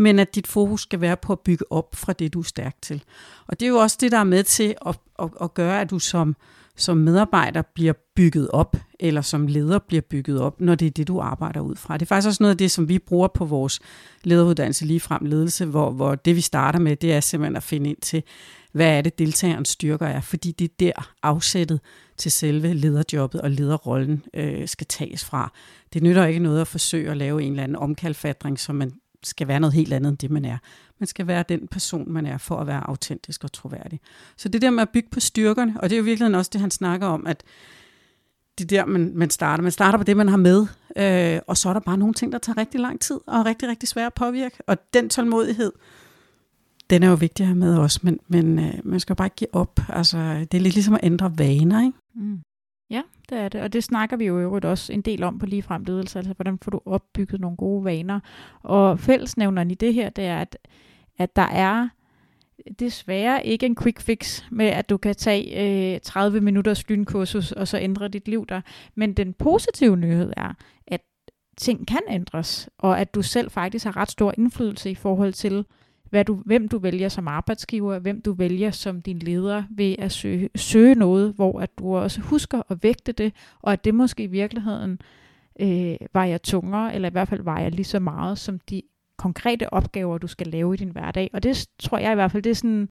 S3: Men at dit fokus skal være på at bygge op fra det, du er stærk til. Og det er jo også det, der er med til at, at, at gøre, at du som, som medarbejder bliver bygget op, eller som leder bliver bygget op, når det er det, du arbejder ud fra. Det er faktisk også noget af det, som vi bruger på vores lederuddannelse lige frem ledelse, hvor, hvor det, vi starter med, det er simpelthen at finde ind til, hvad er det, deltagerens styrker er, fordi det er der afsættet til selve lederjobbet og lederrollen øh, skal tages fra. Det nytter ikke noget at forsøge at lave en eller anden omkalfatring, som man skal være noget helt andet end det, man er. Man skal være den person, man er, for at være autentisk og troværdig. Så det der med at bygge på styrkerne, og det er jo virkelig også det, han snakker om, at det der, man, man starter. Man starter på det, man har med, øh, og så er der bare nogle ting, der tager rigtig lang tid, og er rigtig, rigtig svært at påvirke. Og den tålmodighed, den er jo vigtig at have med også, men, men øh, man skal bare ikke give op. Altså, det er lidt ligesom at ændre vaner, ikke? Mm.
S1: Ja, det er det. Og det snakker vi jo øvrigt også en del om på ligefrem ledelse, altså hvordan får du opbygget nogle gode vaner. Og fællesnævneren i det her, det er, at, at der er desværre ikke en quick fix med, at du kan tage øh, 30 minutters lynkursus og så ændre dit liv der. Men den positive nyhed er, at ting kan ændres, og at du selv faktisk har ret stor indflydelse i forhold til, hvad du, hvem du vælger som arbejdsgiver, hvem du vælger som din leder ved at søge, søge noget, hvor at du også husker at vægte det, og at det måske i virkeligheden øh, vejer tungere, eller i hvert fald vejer lige så meget som de konkrete opgaver, du skal lave i din hverdag. Og det tror jeg i hvert fald, det er sådan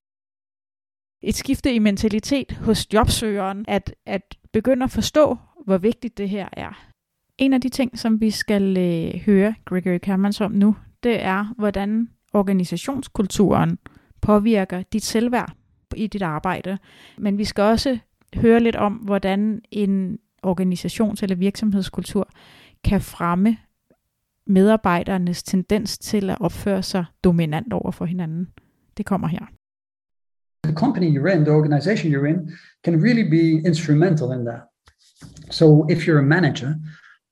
S1: et skifte i mentalitet hos jobsøgeren, at, at begynde at forstå, hvor vigtigt det her er. En af de ting, som vi skal øh, høre Gregory Camerons om nu, det er, hvordan organisationskulturen påvirker dit selvværd i dit arbejde. Men vi skal også høre lidt om, hvordan en organisations- eller virksomhedskultur kan fremme medarbejdernes tendens til at opføre sig dominant over for hinanden. Det kommer her.
S2: The company you're in, the organization you're in, can really be instrumental in that. So if you're a manager,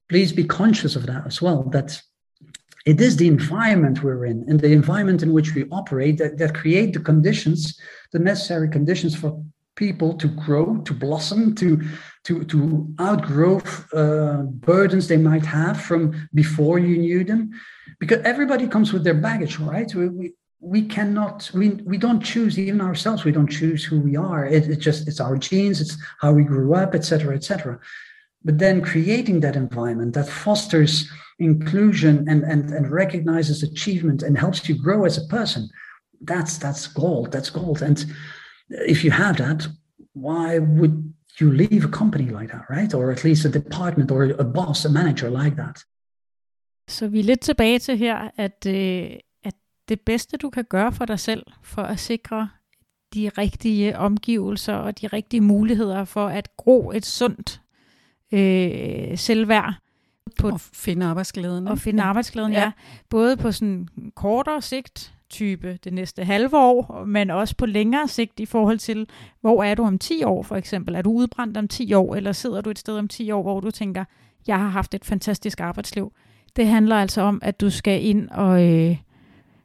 S2: please be conscious of that as well, that it is the environment we're in and the environment in which we operate that, that create the conditions, the necessary conditions for people to grow, to blossom, to to to outgrow uh, burdens they might have from before you knew them, because everybody comes with their baggage, right? We, we, we cannot we, we don't choose even ourselves. We don't choose who we are. It, it's just it's our genes it's how we grew up etc etc but then creating that environment that fosters inclusion and, and and recognizes achievement and helps you grow as a person that's that's gold that's gold and if you have that, why would you leave a company like that, right? Or at least a department or a boss, a manager like that.
S1: Så vi er lidt tilbage til her, at, øh, at det bedste, du kan gøre for dig selv, for at sikre de rigtige omgivelser og de rigtige muligheder for at gro et sundt øh, selvværd.
S3: På, og finde arbejdsglæden.
S1: Og finde ja. arbejdsglæden, ja. ja. Både på sådan kortere sigt, type det næste halve år, men også på længere sigt i forhold til, hvor er du om 10 år for eksempel? Er du udbrændt om 10 år, eller sidder du et sted om 10 år, hvor du tænker, jeg har haft et fantastisk arbejdsliv? Det handler altså om, at du skal ind og øh,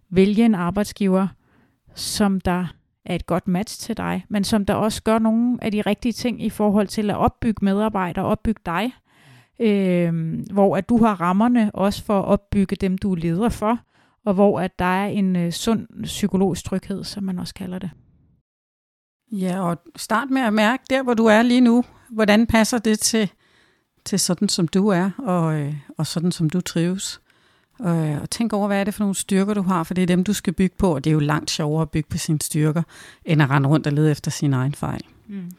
S1: vælge en arbejdsgiver, som der er et godt match til dig, men som der også gør nogle af de rigtige ting i forhold til at opbygge medarbejdere, opbygge dig, øh, hvor at du har rammerne også for at opbygge dem, du er leder for, og hvor at der er en øh, sund psykologisk tryghed, som man også kalder det.
S3: Ja, og start med at mærke der, hvor du er lige nu. Hvordan passer det til, til sådan, som du er, og, øh, og sådan, som du trives? Og, og tænk over, hvad er det for nogle styrker, du har, for det er dem, du skal bygge på, og det er jo langt sjovere at bygge på sine styrker, end at rende rundt og lede efter sin egen fejl. Mm.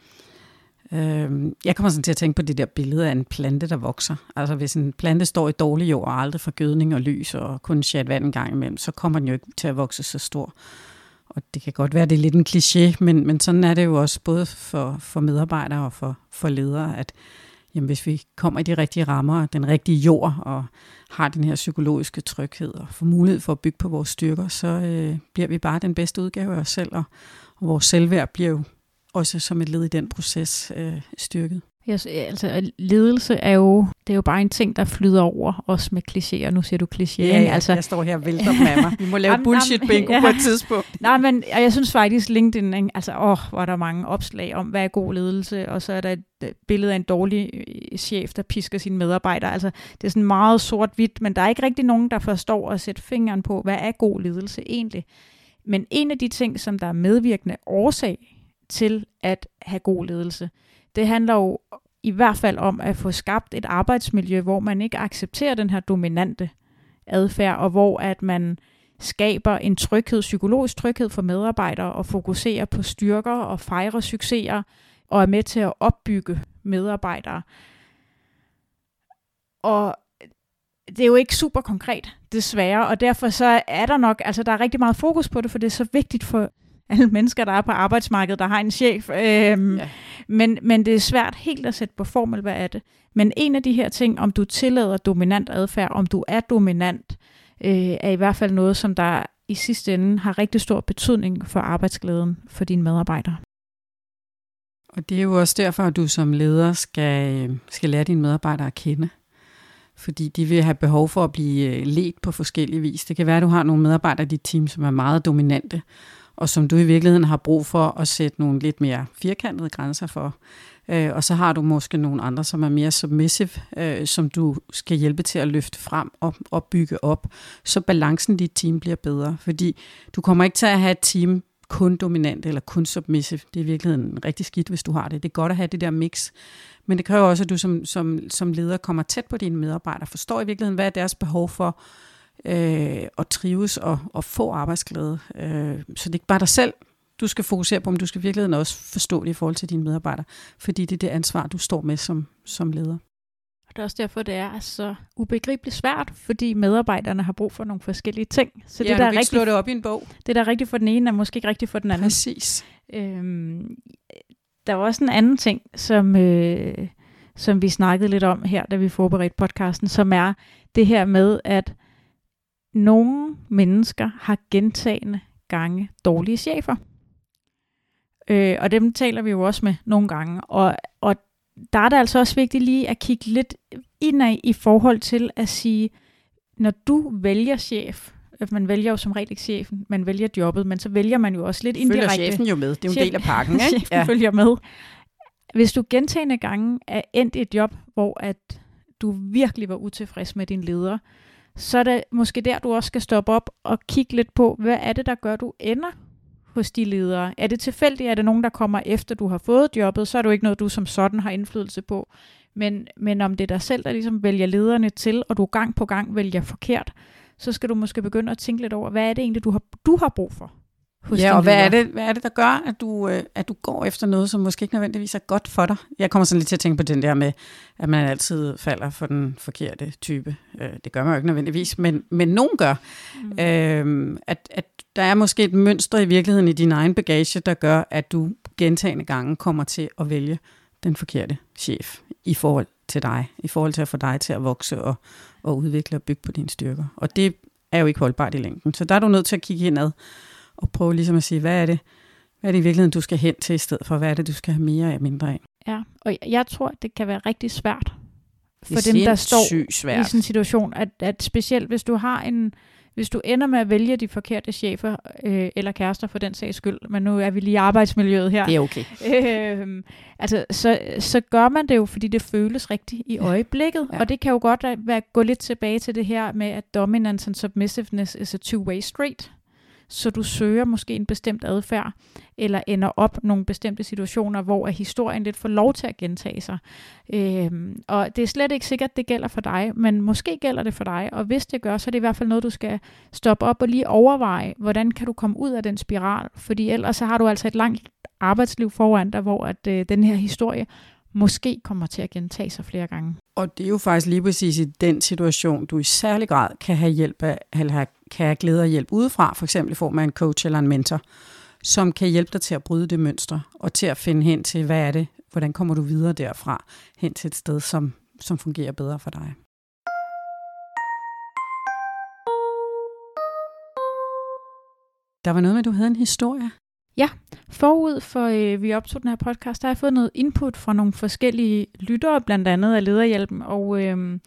S3: Øh, jeg kommer sådan til at tænke på det der billede af en plante, der vokser. Altså hvis en plante står i dårlig jord og aldrig får gødning og lys og kun chat vand en gang imellem, så kommer den jo ikke til at vokse så stor. Og det kan godt være, det er lidt en kliché, men, men sådan er det jo også både for, for medarbejdere og for, for ledere, at jamen, hvis vi kommer i de rigtige rammer, den rigtige jord, og har den her psykologiske tryghed, og får mulighed for at bygge på vores styrker, så øh, bliver vi bare den bedste udgave af os selv, og, og vores selvværd bliver jo også som et led i den proces øh, styrket.
S1: Yes, altså, ledelse er jo, det er jo bare en ting, der flyder over, os med klichéer. Nu siger du klichéer.
S3: Ja, ja, altså, jeg står her og vælter med mig. Vi må lave bullshit bingo ja. på et tidspunkt.
S1: Nej, men jeg synes faktisk, LinkedIn, ikke? altså, åh, hvor der mange opslag om, hvad er god ledelse, og så er der et øh, billede af en dårlig øh, chef, der pisker sine medarbejdere. Altså, det er sådan meget sort-hvidt, men der er ikke rigtig nogen, der forstår at sætte fingeren på, hvad er god ledelse egentlig. Men en af de ting, som der er medvirkende årsag til at have god ledelse, det handler jo i hvert fald om at få skabt et arbejdsmiljø, hvor man ikke accepterer den her dominante adfærd, og hvor at man skaber en tryghed, psykologisk tryghed for medarbejdere, og fokuserer på styrker og fejrer succeser, og er med til at opbygge medarbejdere. Og det er jo ikke super konkret, desværre, og derfor så er der nok, altså der er rigtig meget fokus på det, for det er så vigtigt for alle mennesker, der er på arbejdsmarkedet, der har en chef. Øhm, ja. men, men det er svært helt at sætte på formel, hvad er det. Men en af de her ting, om du tillader dominant adfærd, om du er dominant, øh, er i hvert fald noget, som der i sidste ende har rigtig stor betydning for arbejdsglæden for dine medarbejdere.
S3: Og det er jo også derfor, at du som leder skal, skal lære dine medarbejdere at kende. Fordi de vil have behov for at blive øh, ledt på forskellige vis. Det kan være, at du har nogle medarbejdere i dit team, som er meget dominante, og som du i virkeligheden har brug for at sætte nogle lidt mere firkantede grænser for. Øh, og så har du måske nogle andre, som er mere submissive, øh, som du skal hjælpe til at løfte frem og, og bygge op, så balancen i dit team bliver bedre. Fordi du kommer ikke til at have et team kun dominant eller kun submissive. Det er i virkeligheden rigtig skidt, hvis du har det. Det er godt at have det der mix. Men det kræver også, at du som, som, som leder kommer tæt på dine medarbejdere, forstår i virkeligheden, hvad er deres behov for, øh, og trives og, og få arbejdsglæde. Øh, så det er ikke bare dig selv, du skal fokusere på, men du skal virkelig også forstå det i forhold til dine medarbejdere, fordi det er det ansvar, du står med som, som leder.
S1: Og det er også derfor, det er så ubegribeligt svært, fordi medarbejderne har brug for nogle forskellige ting. Så
S3: ja, det, der er rigtig, slå det op i en bog.
S1: Det, der er rigtigt for den ene, er måske ikke rigtigt for den anden.
S3: Præcis.
S1: Øhm, der var også en anden ting, som, øh, som vi snakkede lidt om her, da vi forberedte podcasten, som er det her med, at nogle mennesker har gentagende gange dårlige chefer. Øh, og dem taler vi jo også med nogle gange. Og, og der er det altså også vigtigt lige at kigge lidt indad i forhold til at sige, når du vælger chef, øh, man vælger jo som regel ikke chefen, man vælger jobbet, men så vælger man jo også lidt
S3: indirekte.
S1: Følger
S3: chefen jo med, det er jo en del af pakken, ikke?
S1: chefen ja. følger med. Hvis du gentagende gange er endt i et job, hvor at du virkelig var utilfreds med din leder, så er det måske der, du også skal stoppe op og kigge lidt på, hvad er det, der gør, du ender hos de ledere? Er det tilfældigt? Er det nogen, der kommer efter, du har fået jobbet? Så er det jo ikke noget, du som sådan har indflydelse på. Men, men om det er dig selv, der ligesom vælger lederne til, og du gang på gang vælger forkert, så skal du måske begynde at tænke lidt over, hvad er det egentlig, du har, du har brug for?
S3: Hos Ja, og hvad er, det, hvad er det, der gør, at du, øh, at du går efter noget, som måske ikke nødvendigvis er godt for dig? Jeg kommer sådan lidt til at tænke på den der med, at man altid falder for den forkerte type. Øh, det gør man jo ikke nødvendigvis, men, men nogen gør. Mm. Øh, at, at der er måske et mønster i virkeligheden i din egen bagage, der gør, at du gentagende gange kommer til at vælge den forkerte chef i forhold til dig, i forhold til at få dig til at vokse og, og udvikle og bygge på dine styrker. Og det er jo ikke holdbart i længden. Så der er du nødt til at kigge indad og prøve ligesom at sige, hvad er det, hvad er det i virkeligheden, du skal hen til i stedet for, hvad er det, du skal have mere af mindre af.
S1: Ja, og jeg tror, det kan være rigtig svært for dem, der står svært. i sådan en situation, at, at specielt hvis du har en, hvis du ender med at vælge de forkerte chefer, øh, eller kærester for den sags skyld, men nu er vi lige i arbejdsmiljøet her.
S3: Det er okay.
S1: Øh, altså, så, så gør man det jo, fordi det føles rigtigt i øjeblikket, ja. og det kan jo godt være, gå lidt tilbage til det her med, at dominance and submissiveness is a two-way street så du søger måske en bestemt adfærd, eller ender op nogle bestemte situationer, hvor historien lidt får lov til at gentage sig. Øhm, og det er slet ikke sikkert, at det gælder for dig, men måske gælder det for dig, og hvis det gør, så er det i hvert fald noget, du skal stoppe op og lige overveje, hvordan kan du komme ud af den spiral, fordi ellers så har du altså et langt arbejdsliv foran dig, hvor at øh, den her historie måske kommer til at gentage sig flere gange.
S3: Og det er jo faktisk lige præcis i den situation, du i særlig grad kan have hjælp af, eller kan have glæde og hjælp udefra, for eksempel i form af en coach eller en mentor, som kan hjælpe dig til at bryde det mønster, og til at finde hen til, hvad er det, hvordan kommer du videre derfra, hen til et sted, som, som fungerer bedre for dig. Der var noget med, at du havde en historie.
S1: Ja, forud for øh, vi optog den her podcast, der har jeg fået noget input fra nogle forskellige lyttere, blandt andet af Lederhjælpen, og øh,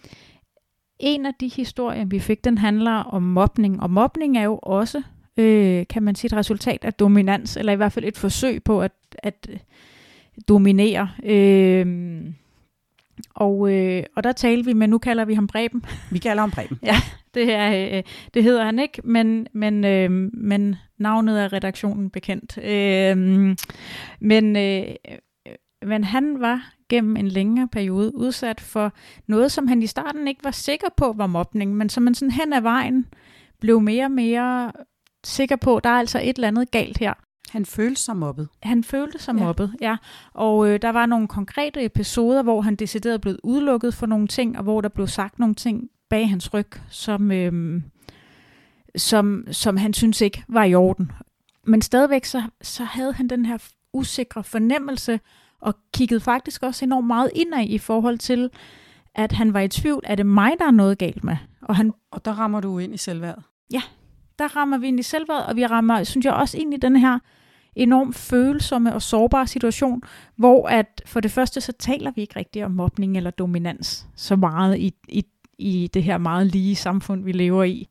S1: en af de historier, vi fik, den handler om mobning, og mobning er jo også, øh, kan man sige, et resultat af dominans, eller i hvert fald et forsøg på at, at øh, dominere. Øh, og, øh, og der talte vi, men nu kalder vi ham Breben.
S3: Vi kalder ham Breben.
S1: ja, det, er, øh, det hedder han ikke, men, men, øh, men navnet er redaktionen bekendt. Øh, men, øh, men han var gennem en længere periode udsat for noget, som han i starten ikke var sikker på var mobning, men som man sådan hen ad vejen blev mere og mere sikker på, der er altså et eller andet galt her.
S3: Han følte sig mobbet.
S1: Han følte sig ja. mobbet, ja. Og øh, der var nogle konkrete episoder, hvor han decideret blev udelukket for nogle ting, og hvor der blev sagt nogle ting bag hans ryg, som, øh, som, som han synes ikke var i orden. Men stadigvæk så, så havde han den her usikre fornemmelse, og kiggede faktisk også enormt meget indad i forhold til, at han var i tvivl, er det mig, der er noget galt med?
S3: Og, han, og der rammer du ind i selvværd.
S1: Ja, der rammer vi ind i selvværd, og vi rammer, synes jeg, også ind i den her enormt følsomme og sårbare situation, hvor at for det første, så taler vi ikke rigtig om mobning eller dominans så meget i, i, i det her meget lige samfund, vi lever i.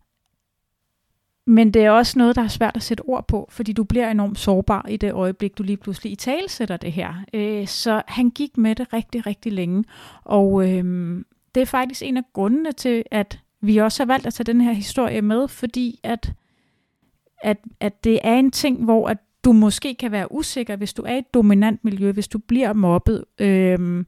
S1: Men det er også noget, der er svært at sætte ord på, fordi du bliver enormt sårbar i det øjeblik, du lige pludselig i tale sætter det her. Øh, så han gik med det rigtig, rigtig længe. Og øh, det er faktisk en af grundene til, at vi også har valgt at tage den her historie med, fordi at, at, at det er en ting, hvor at du måske kan være usikker, hvis du er i et dominant miljø, hvis du bliver mobbet. Øh,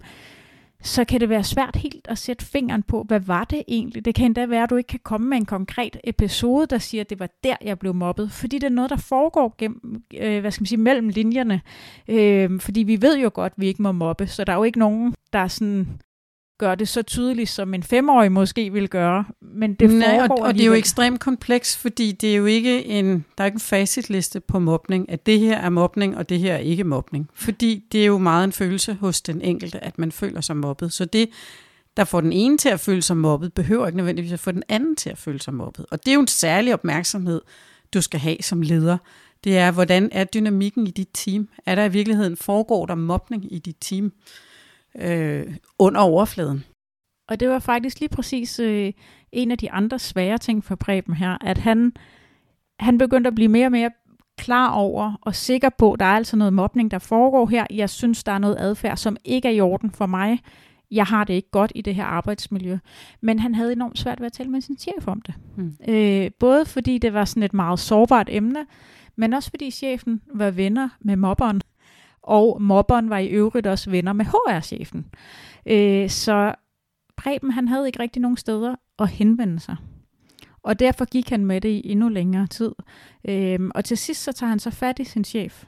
S1: så kan det være svært helt at sætte fingeren på, hvad var det egentlig? Det kan endda være, at du ikke kan komme med en konkret episode, der siger, at det var der, jeg blev mobbet. Fordi det er noget, der foregår gennem, øh, hvad skal man sige, mellem linjerne. Øh, fordi vi ved jo godt, at vi ikke må mobbe, så der er jo ikke nogen, der sådan gør det så tydeligt, som en femårig måske vil gøre. Men det Nej,
S3: og, og det er jo ekstremt kompleks, fordi det er jo ikke en, der er ikke en facitliste på mobning, at det her er mobning, og det her er ikke mobning. Fordi det er jo meget en følelse hos den enkelte, at man føler sig mobbet. Så det, der får den ene til at føle sig mobbet, behøver ikke nødvendigvis at få den anden til at føle sig mobbet. Og det er jo en særlig opmærksomhed, du skal have som leder. Det er, hvordan er dynamikken i dit team? Er der i virkeligheden, foregår der mobning i dit team? Øh, under overfladen.
S1: Og det var faktisk lige præcis øh, en af de andre svære ting for Preben her, at han, han begyndte at blive mere og mere klar over og sikker på, at der er altså noget mobning, der foregår her. Jeg synes, der er noget adfærd, som ikke er i orden for mig. Jeg har det ikke godt i det her arbejdsmiljø. Men han havde enormt svært ved at tale med sin chef om det. Hmm. Øh, både fordi det var sådan et meget sårbart emne, men også fordi chefen var venner med mobberen og mobberen var i øvrigt også venner med HR-chefen. Øh, så Preben han havde ikke rigtig nogen steder at henvende sig. Og derfor gik han med det i endnu længere tid. Øh, og til sidst så tager han så fat i sin chef.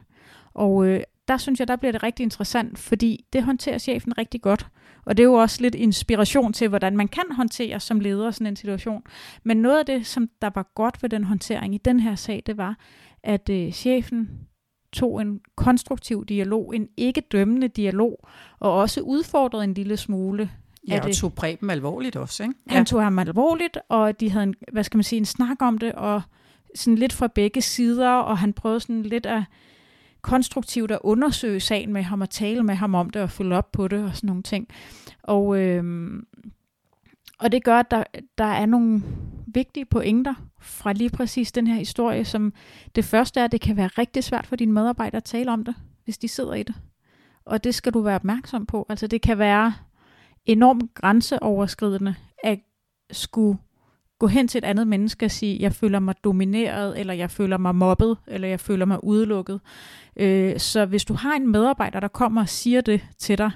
S1: Og øh, der synes jeg, der bliver det rigtig interessant, fordi det håndterer chefen rigtig godt. Og det er jo også lidt inspiration til, hvordan man kan håndtere som leder sådan en situation. Men noget af det, som der var godt ved den håndtering i den her sag, det var, at øh, chefen tog en konstruktiv dialog, en ikke dømmende dialog, og også udfordrede en lille smule.
S3: Ja, og tog Preben alvorligt også, ikke?
S1: Han tog ham alvorligt, og de havde en, hvad skal man sige, en snak om det, og sådan lidt fra begge sider, og han prøvede sådan lidt at konstruktivt at undersøge sagen med ham, og tale med ham om det, og følge op på det, og sådan nogle ting. Og, øhm, og det gør, at der, der er nogle vigtige pointer fra lige præcis den her historie, som det første er, at det kan være rigtig svært for dine medarbejdere at tale om det, hvis de sidder i det. Og det skal du være opmærksom på. Altså det kan være enormt grænseoverskridende at skulle gå hen til et andet menneske og sige, jeg føler mig domineret, eller jeg føler mig mobbet, eller jeg føler mig udelukket. Øh, så hvis du har en medarbejder, der kommer og siger det til dig,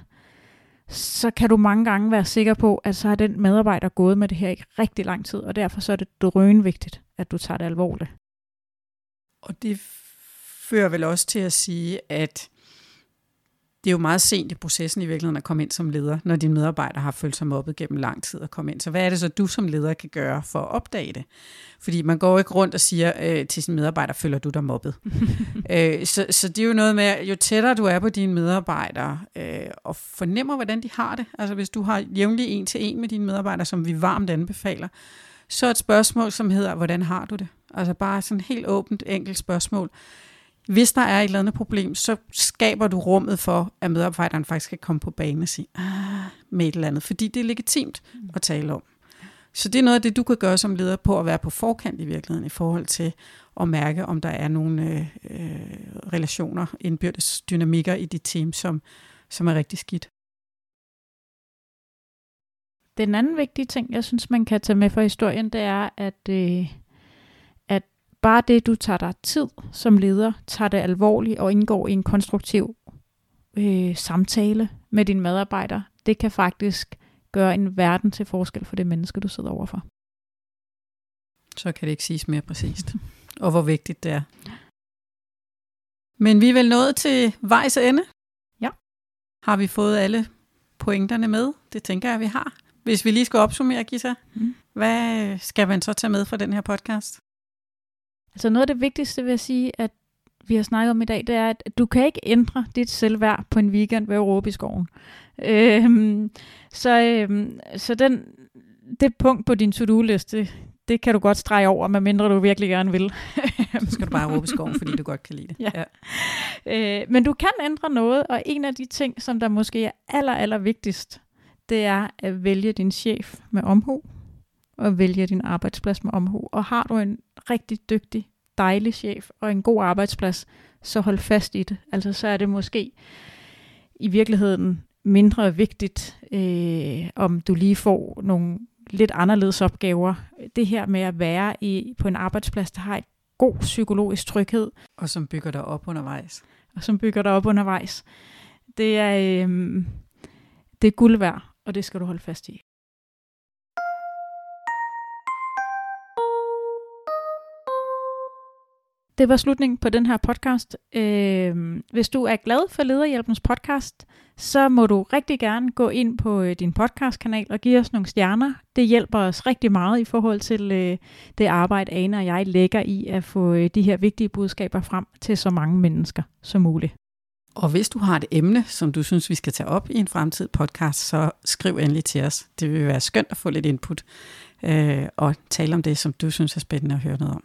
S1: så kan du mange gange være sikker på, at så har den medarbejder gået med det her i rigtig lang tid, og derfor så er det drønvigtigt, at du tager det alvorligt.
S3: Og det fører vel også til at sige, at det er jo meget sent i processen i virkeligheden at komme ind som leder, når dine medarbejdere har følt sig mobbet gennem lang tid at komme ind. Så hvad er det så, du som leder kan gøre for at opdage det? Fordi man går ikke rundt og siger øh, til sine medarbejdere, føler du dig mobbet? øh, så, så det er jo noget med, jo tættere du er på dine medarbejdere, øh, og fornemmer, hvordan de har det. Altså hvis du har jævnlig en til en med dine medarbejdere, som vi varmt anbefaler, så et spørgsmål, som hedder, hvordan har du det? Altså bare sådan helt åbent, enkelt spørgsmål. Hvis der er et eller andet problem, så skaber du rummet for, at medarbejderen faktisk kan komme på banen og sige, ah, med et eller andet, fordi det er legitimt at tale om. Så det er noget af det, du kan gøre som leder på at være på forkant i virkeligheden i forhold til at mærke, om der er nogle øh, øh relationer, indbyrdes dynamikker i dit team, som, som er rigtig skidt.
S1: Den anden vigtige ting, jeg synes, man kan tage med fra historien, det er, at, øh, bare det, du tager dig tid som leder, tager det alvorligt og indgår i en konstruktiv øh, samtale med dine medarbejdere, det kan faktisk gøre en verden til forskel for det menneske, du sidder overfor.
S3: Så kan det ikke siges mere præcist. og hvor vigtigt det er. Men vi er vel nået til vejs ende?
S1: Ja.
S3: Har vi fået alle pointerne med? Det tænker jeg, vi har. Hvis vi lige skal opsummere, Gita, mm. hvad skal man så tage med fra den her podcast?
S1: Altså noget af det vigtigste vil jeg sige, at vi har snakket om i dag, det er, at du kan ikke ændre dit selvværd på en weekend ved at råbe i skoven. Øhm, så øhm, så den, det punkt på din to-do-liste, det kan du godt strege over, medmindre du virkelig gerne vil.
S3: så skal du bare råbe i skoven, fordi du godt kan lide det.
S1: Ja. ja. Øh, men du kan ændre noget, og en af de ting, som der måske er aller, aller vigtigst, det er at vælge din chef med omhu, og vælge din arbejdsplads med omhu. Og har du en rigtig dygtig, dejlig chef og en god arbejdsplads, så hold fast i det. Altså så er det måske i virkeligheden mindre vigtigt, øh, om du lige får nogle lidt anderledes opgaver. Det her med at være i, på en arbejdsplads, der har et god psykologisk tryghed.
S3: Og som bygger dig op undervejs.
S1: Og som bygger dig op undervejs. Det er, øh, det er guld værd og det skal du holde fast i. Det var slutningen på den her podcast. Øh, hvis du er glad for Lederhjælpens podcast, så må du rigtig gerne gå ind på øh, din podcastkanal og give os nogle stjerner. Det hjælper os rigtig meget i forhold til øh, det arbejde, Ane og jeg lægger i at få øh, de her vigtige budskaber frem til så mange mennesker som muligt.
S3: Og hvis du har et emne, som du synes, vi skal tage op i en fremtid podcast, så skriv endelig til os. Det vil være skønt at få lidt input øh, og tale om det, som du synes er spændende at høre noget om.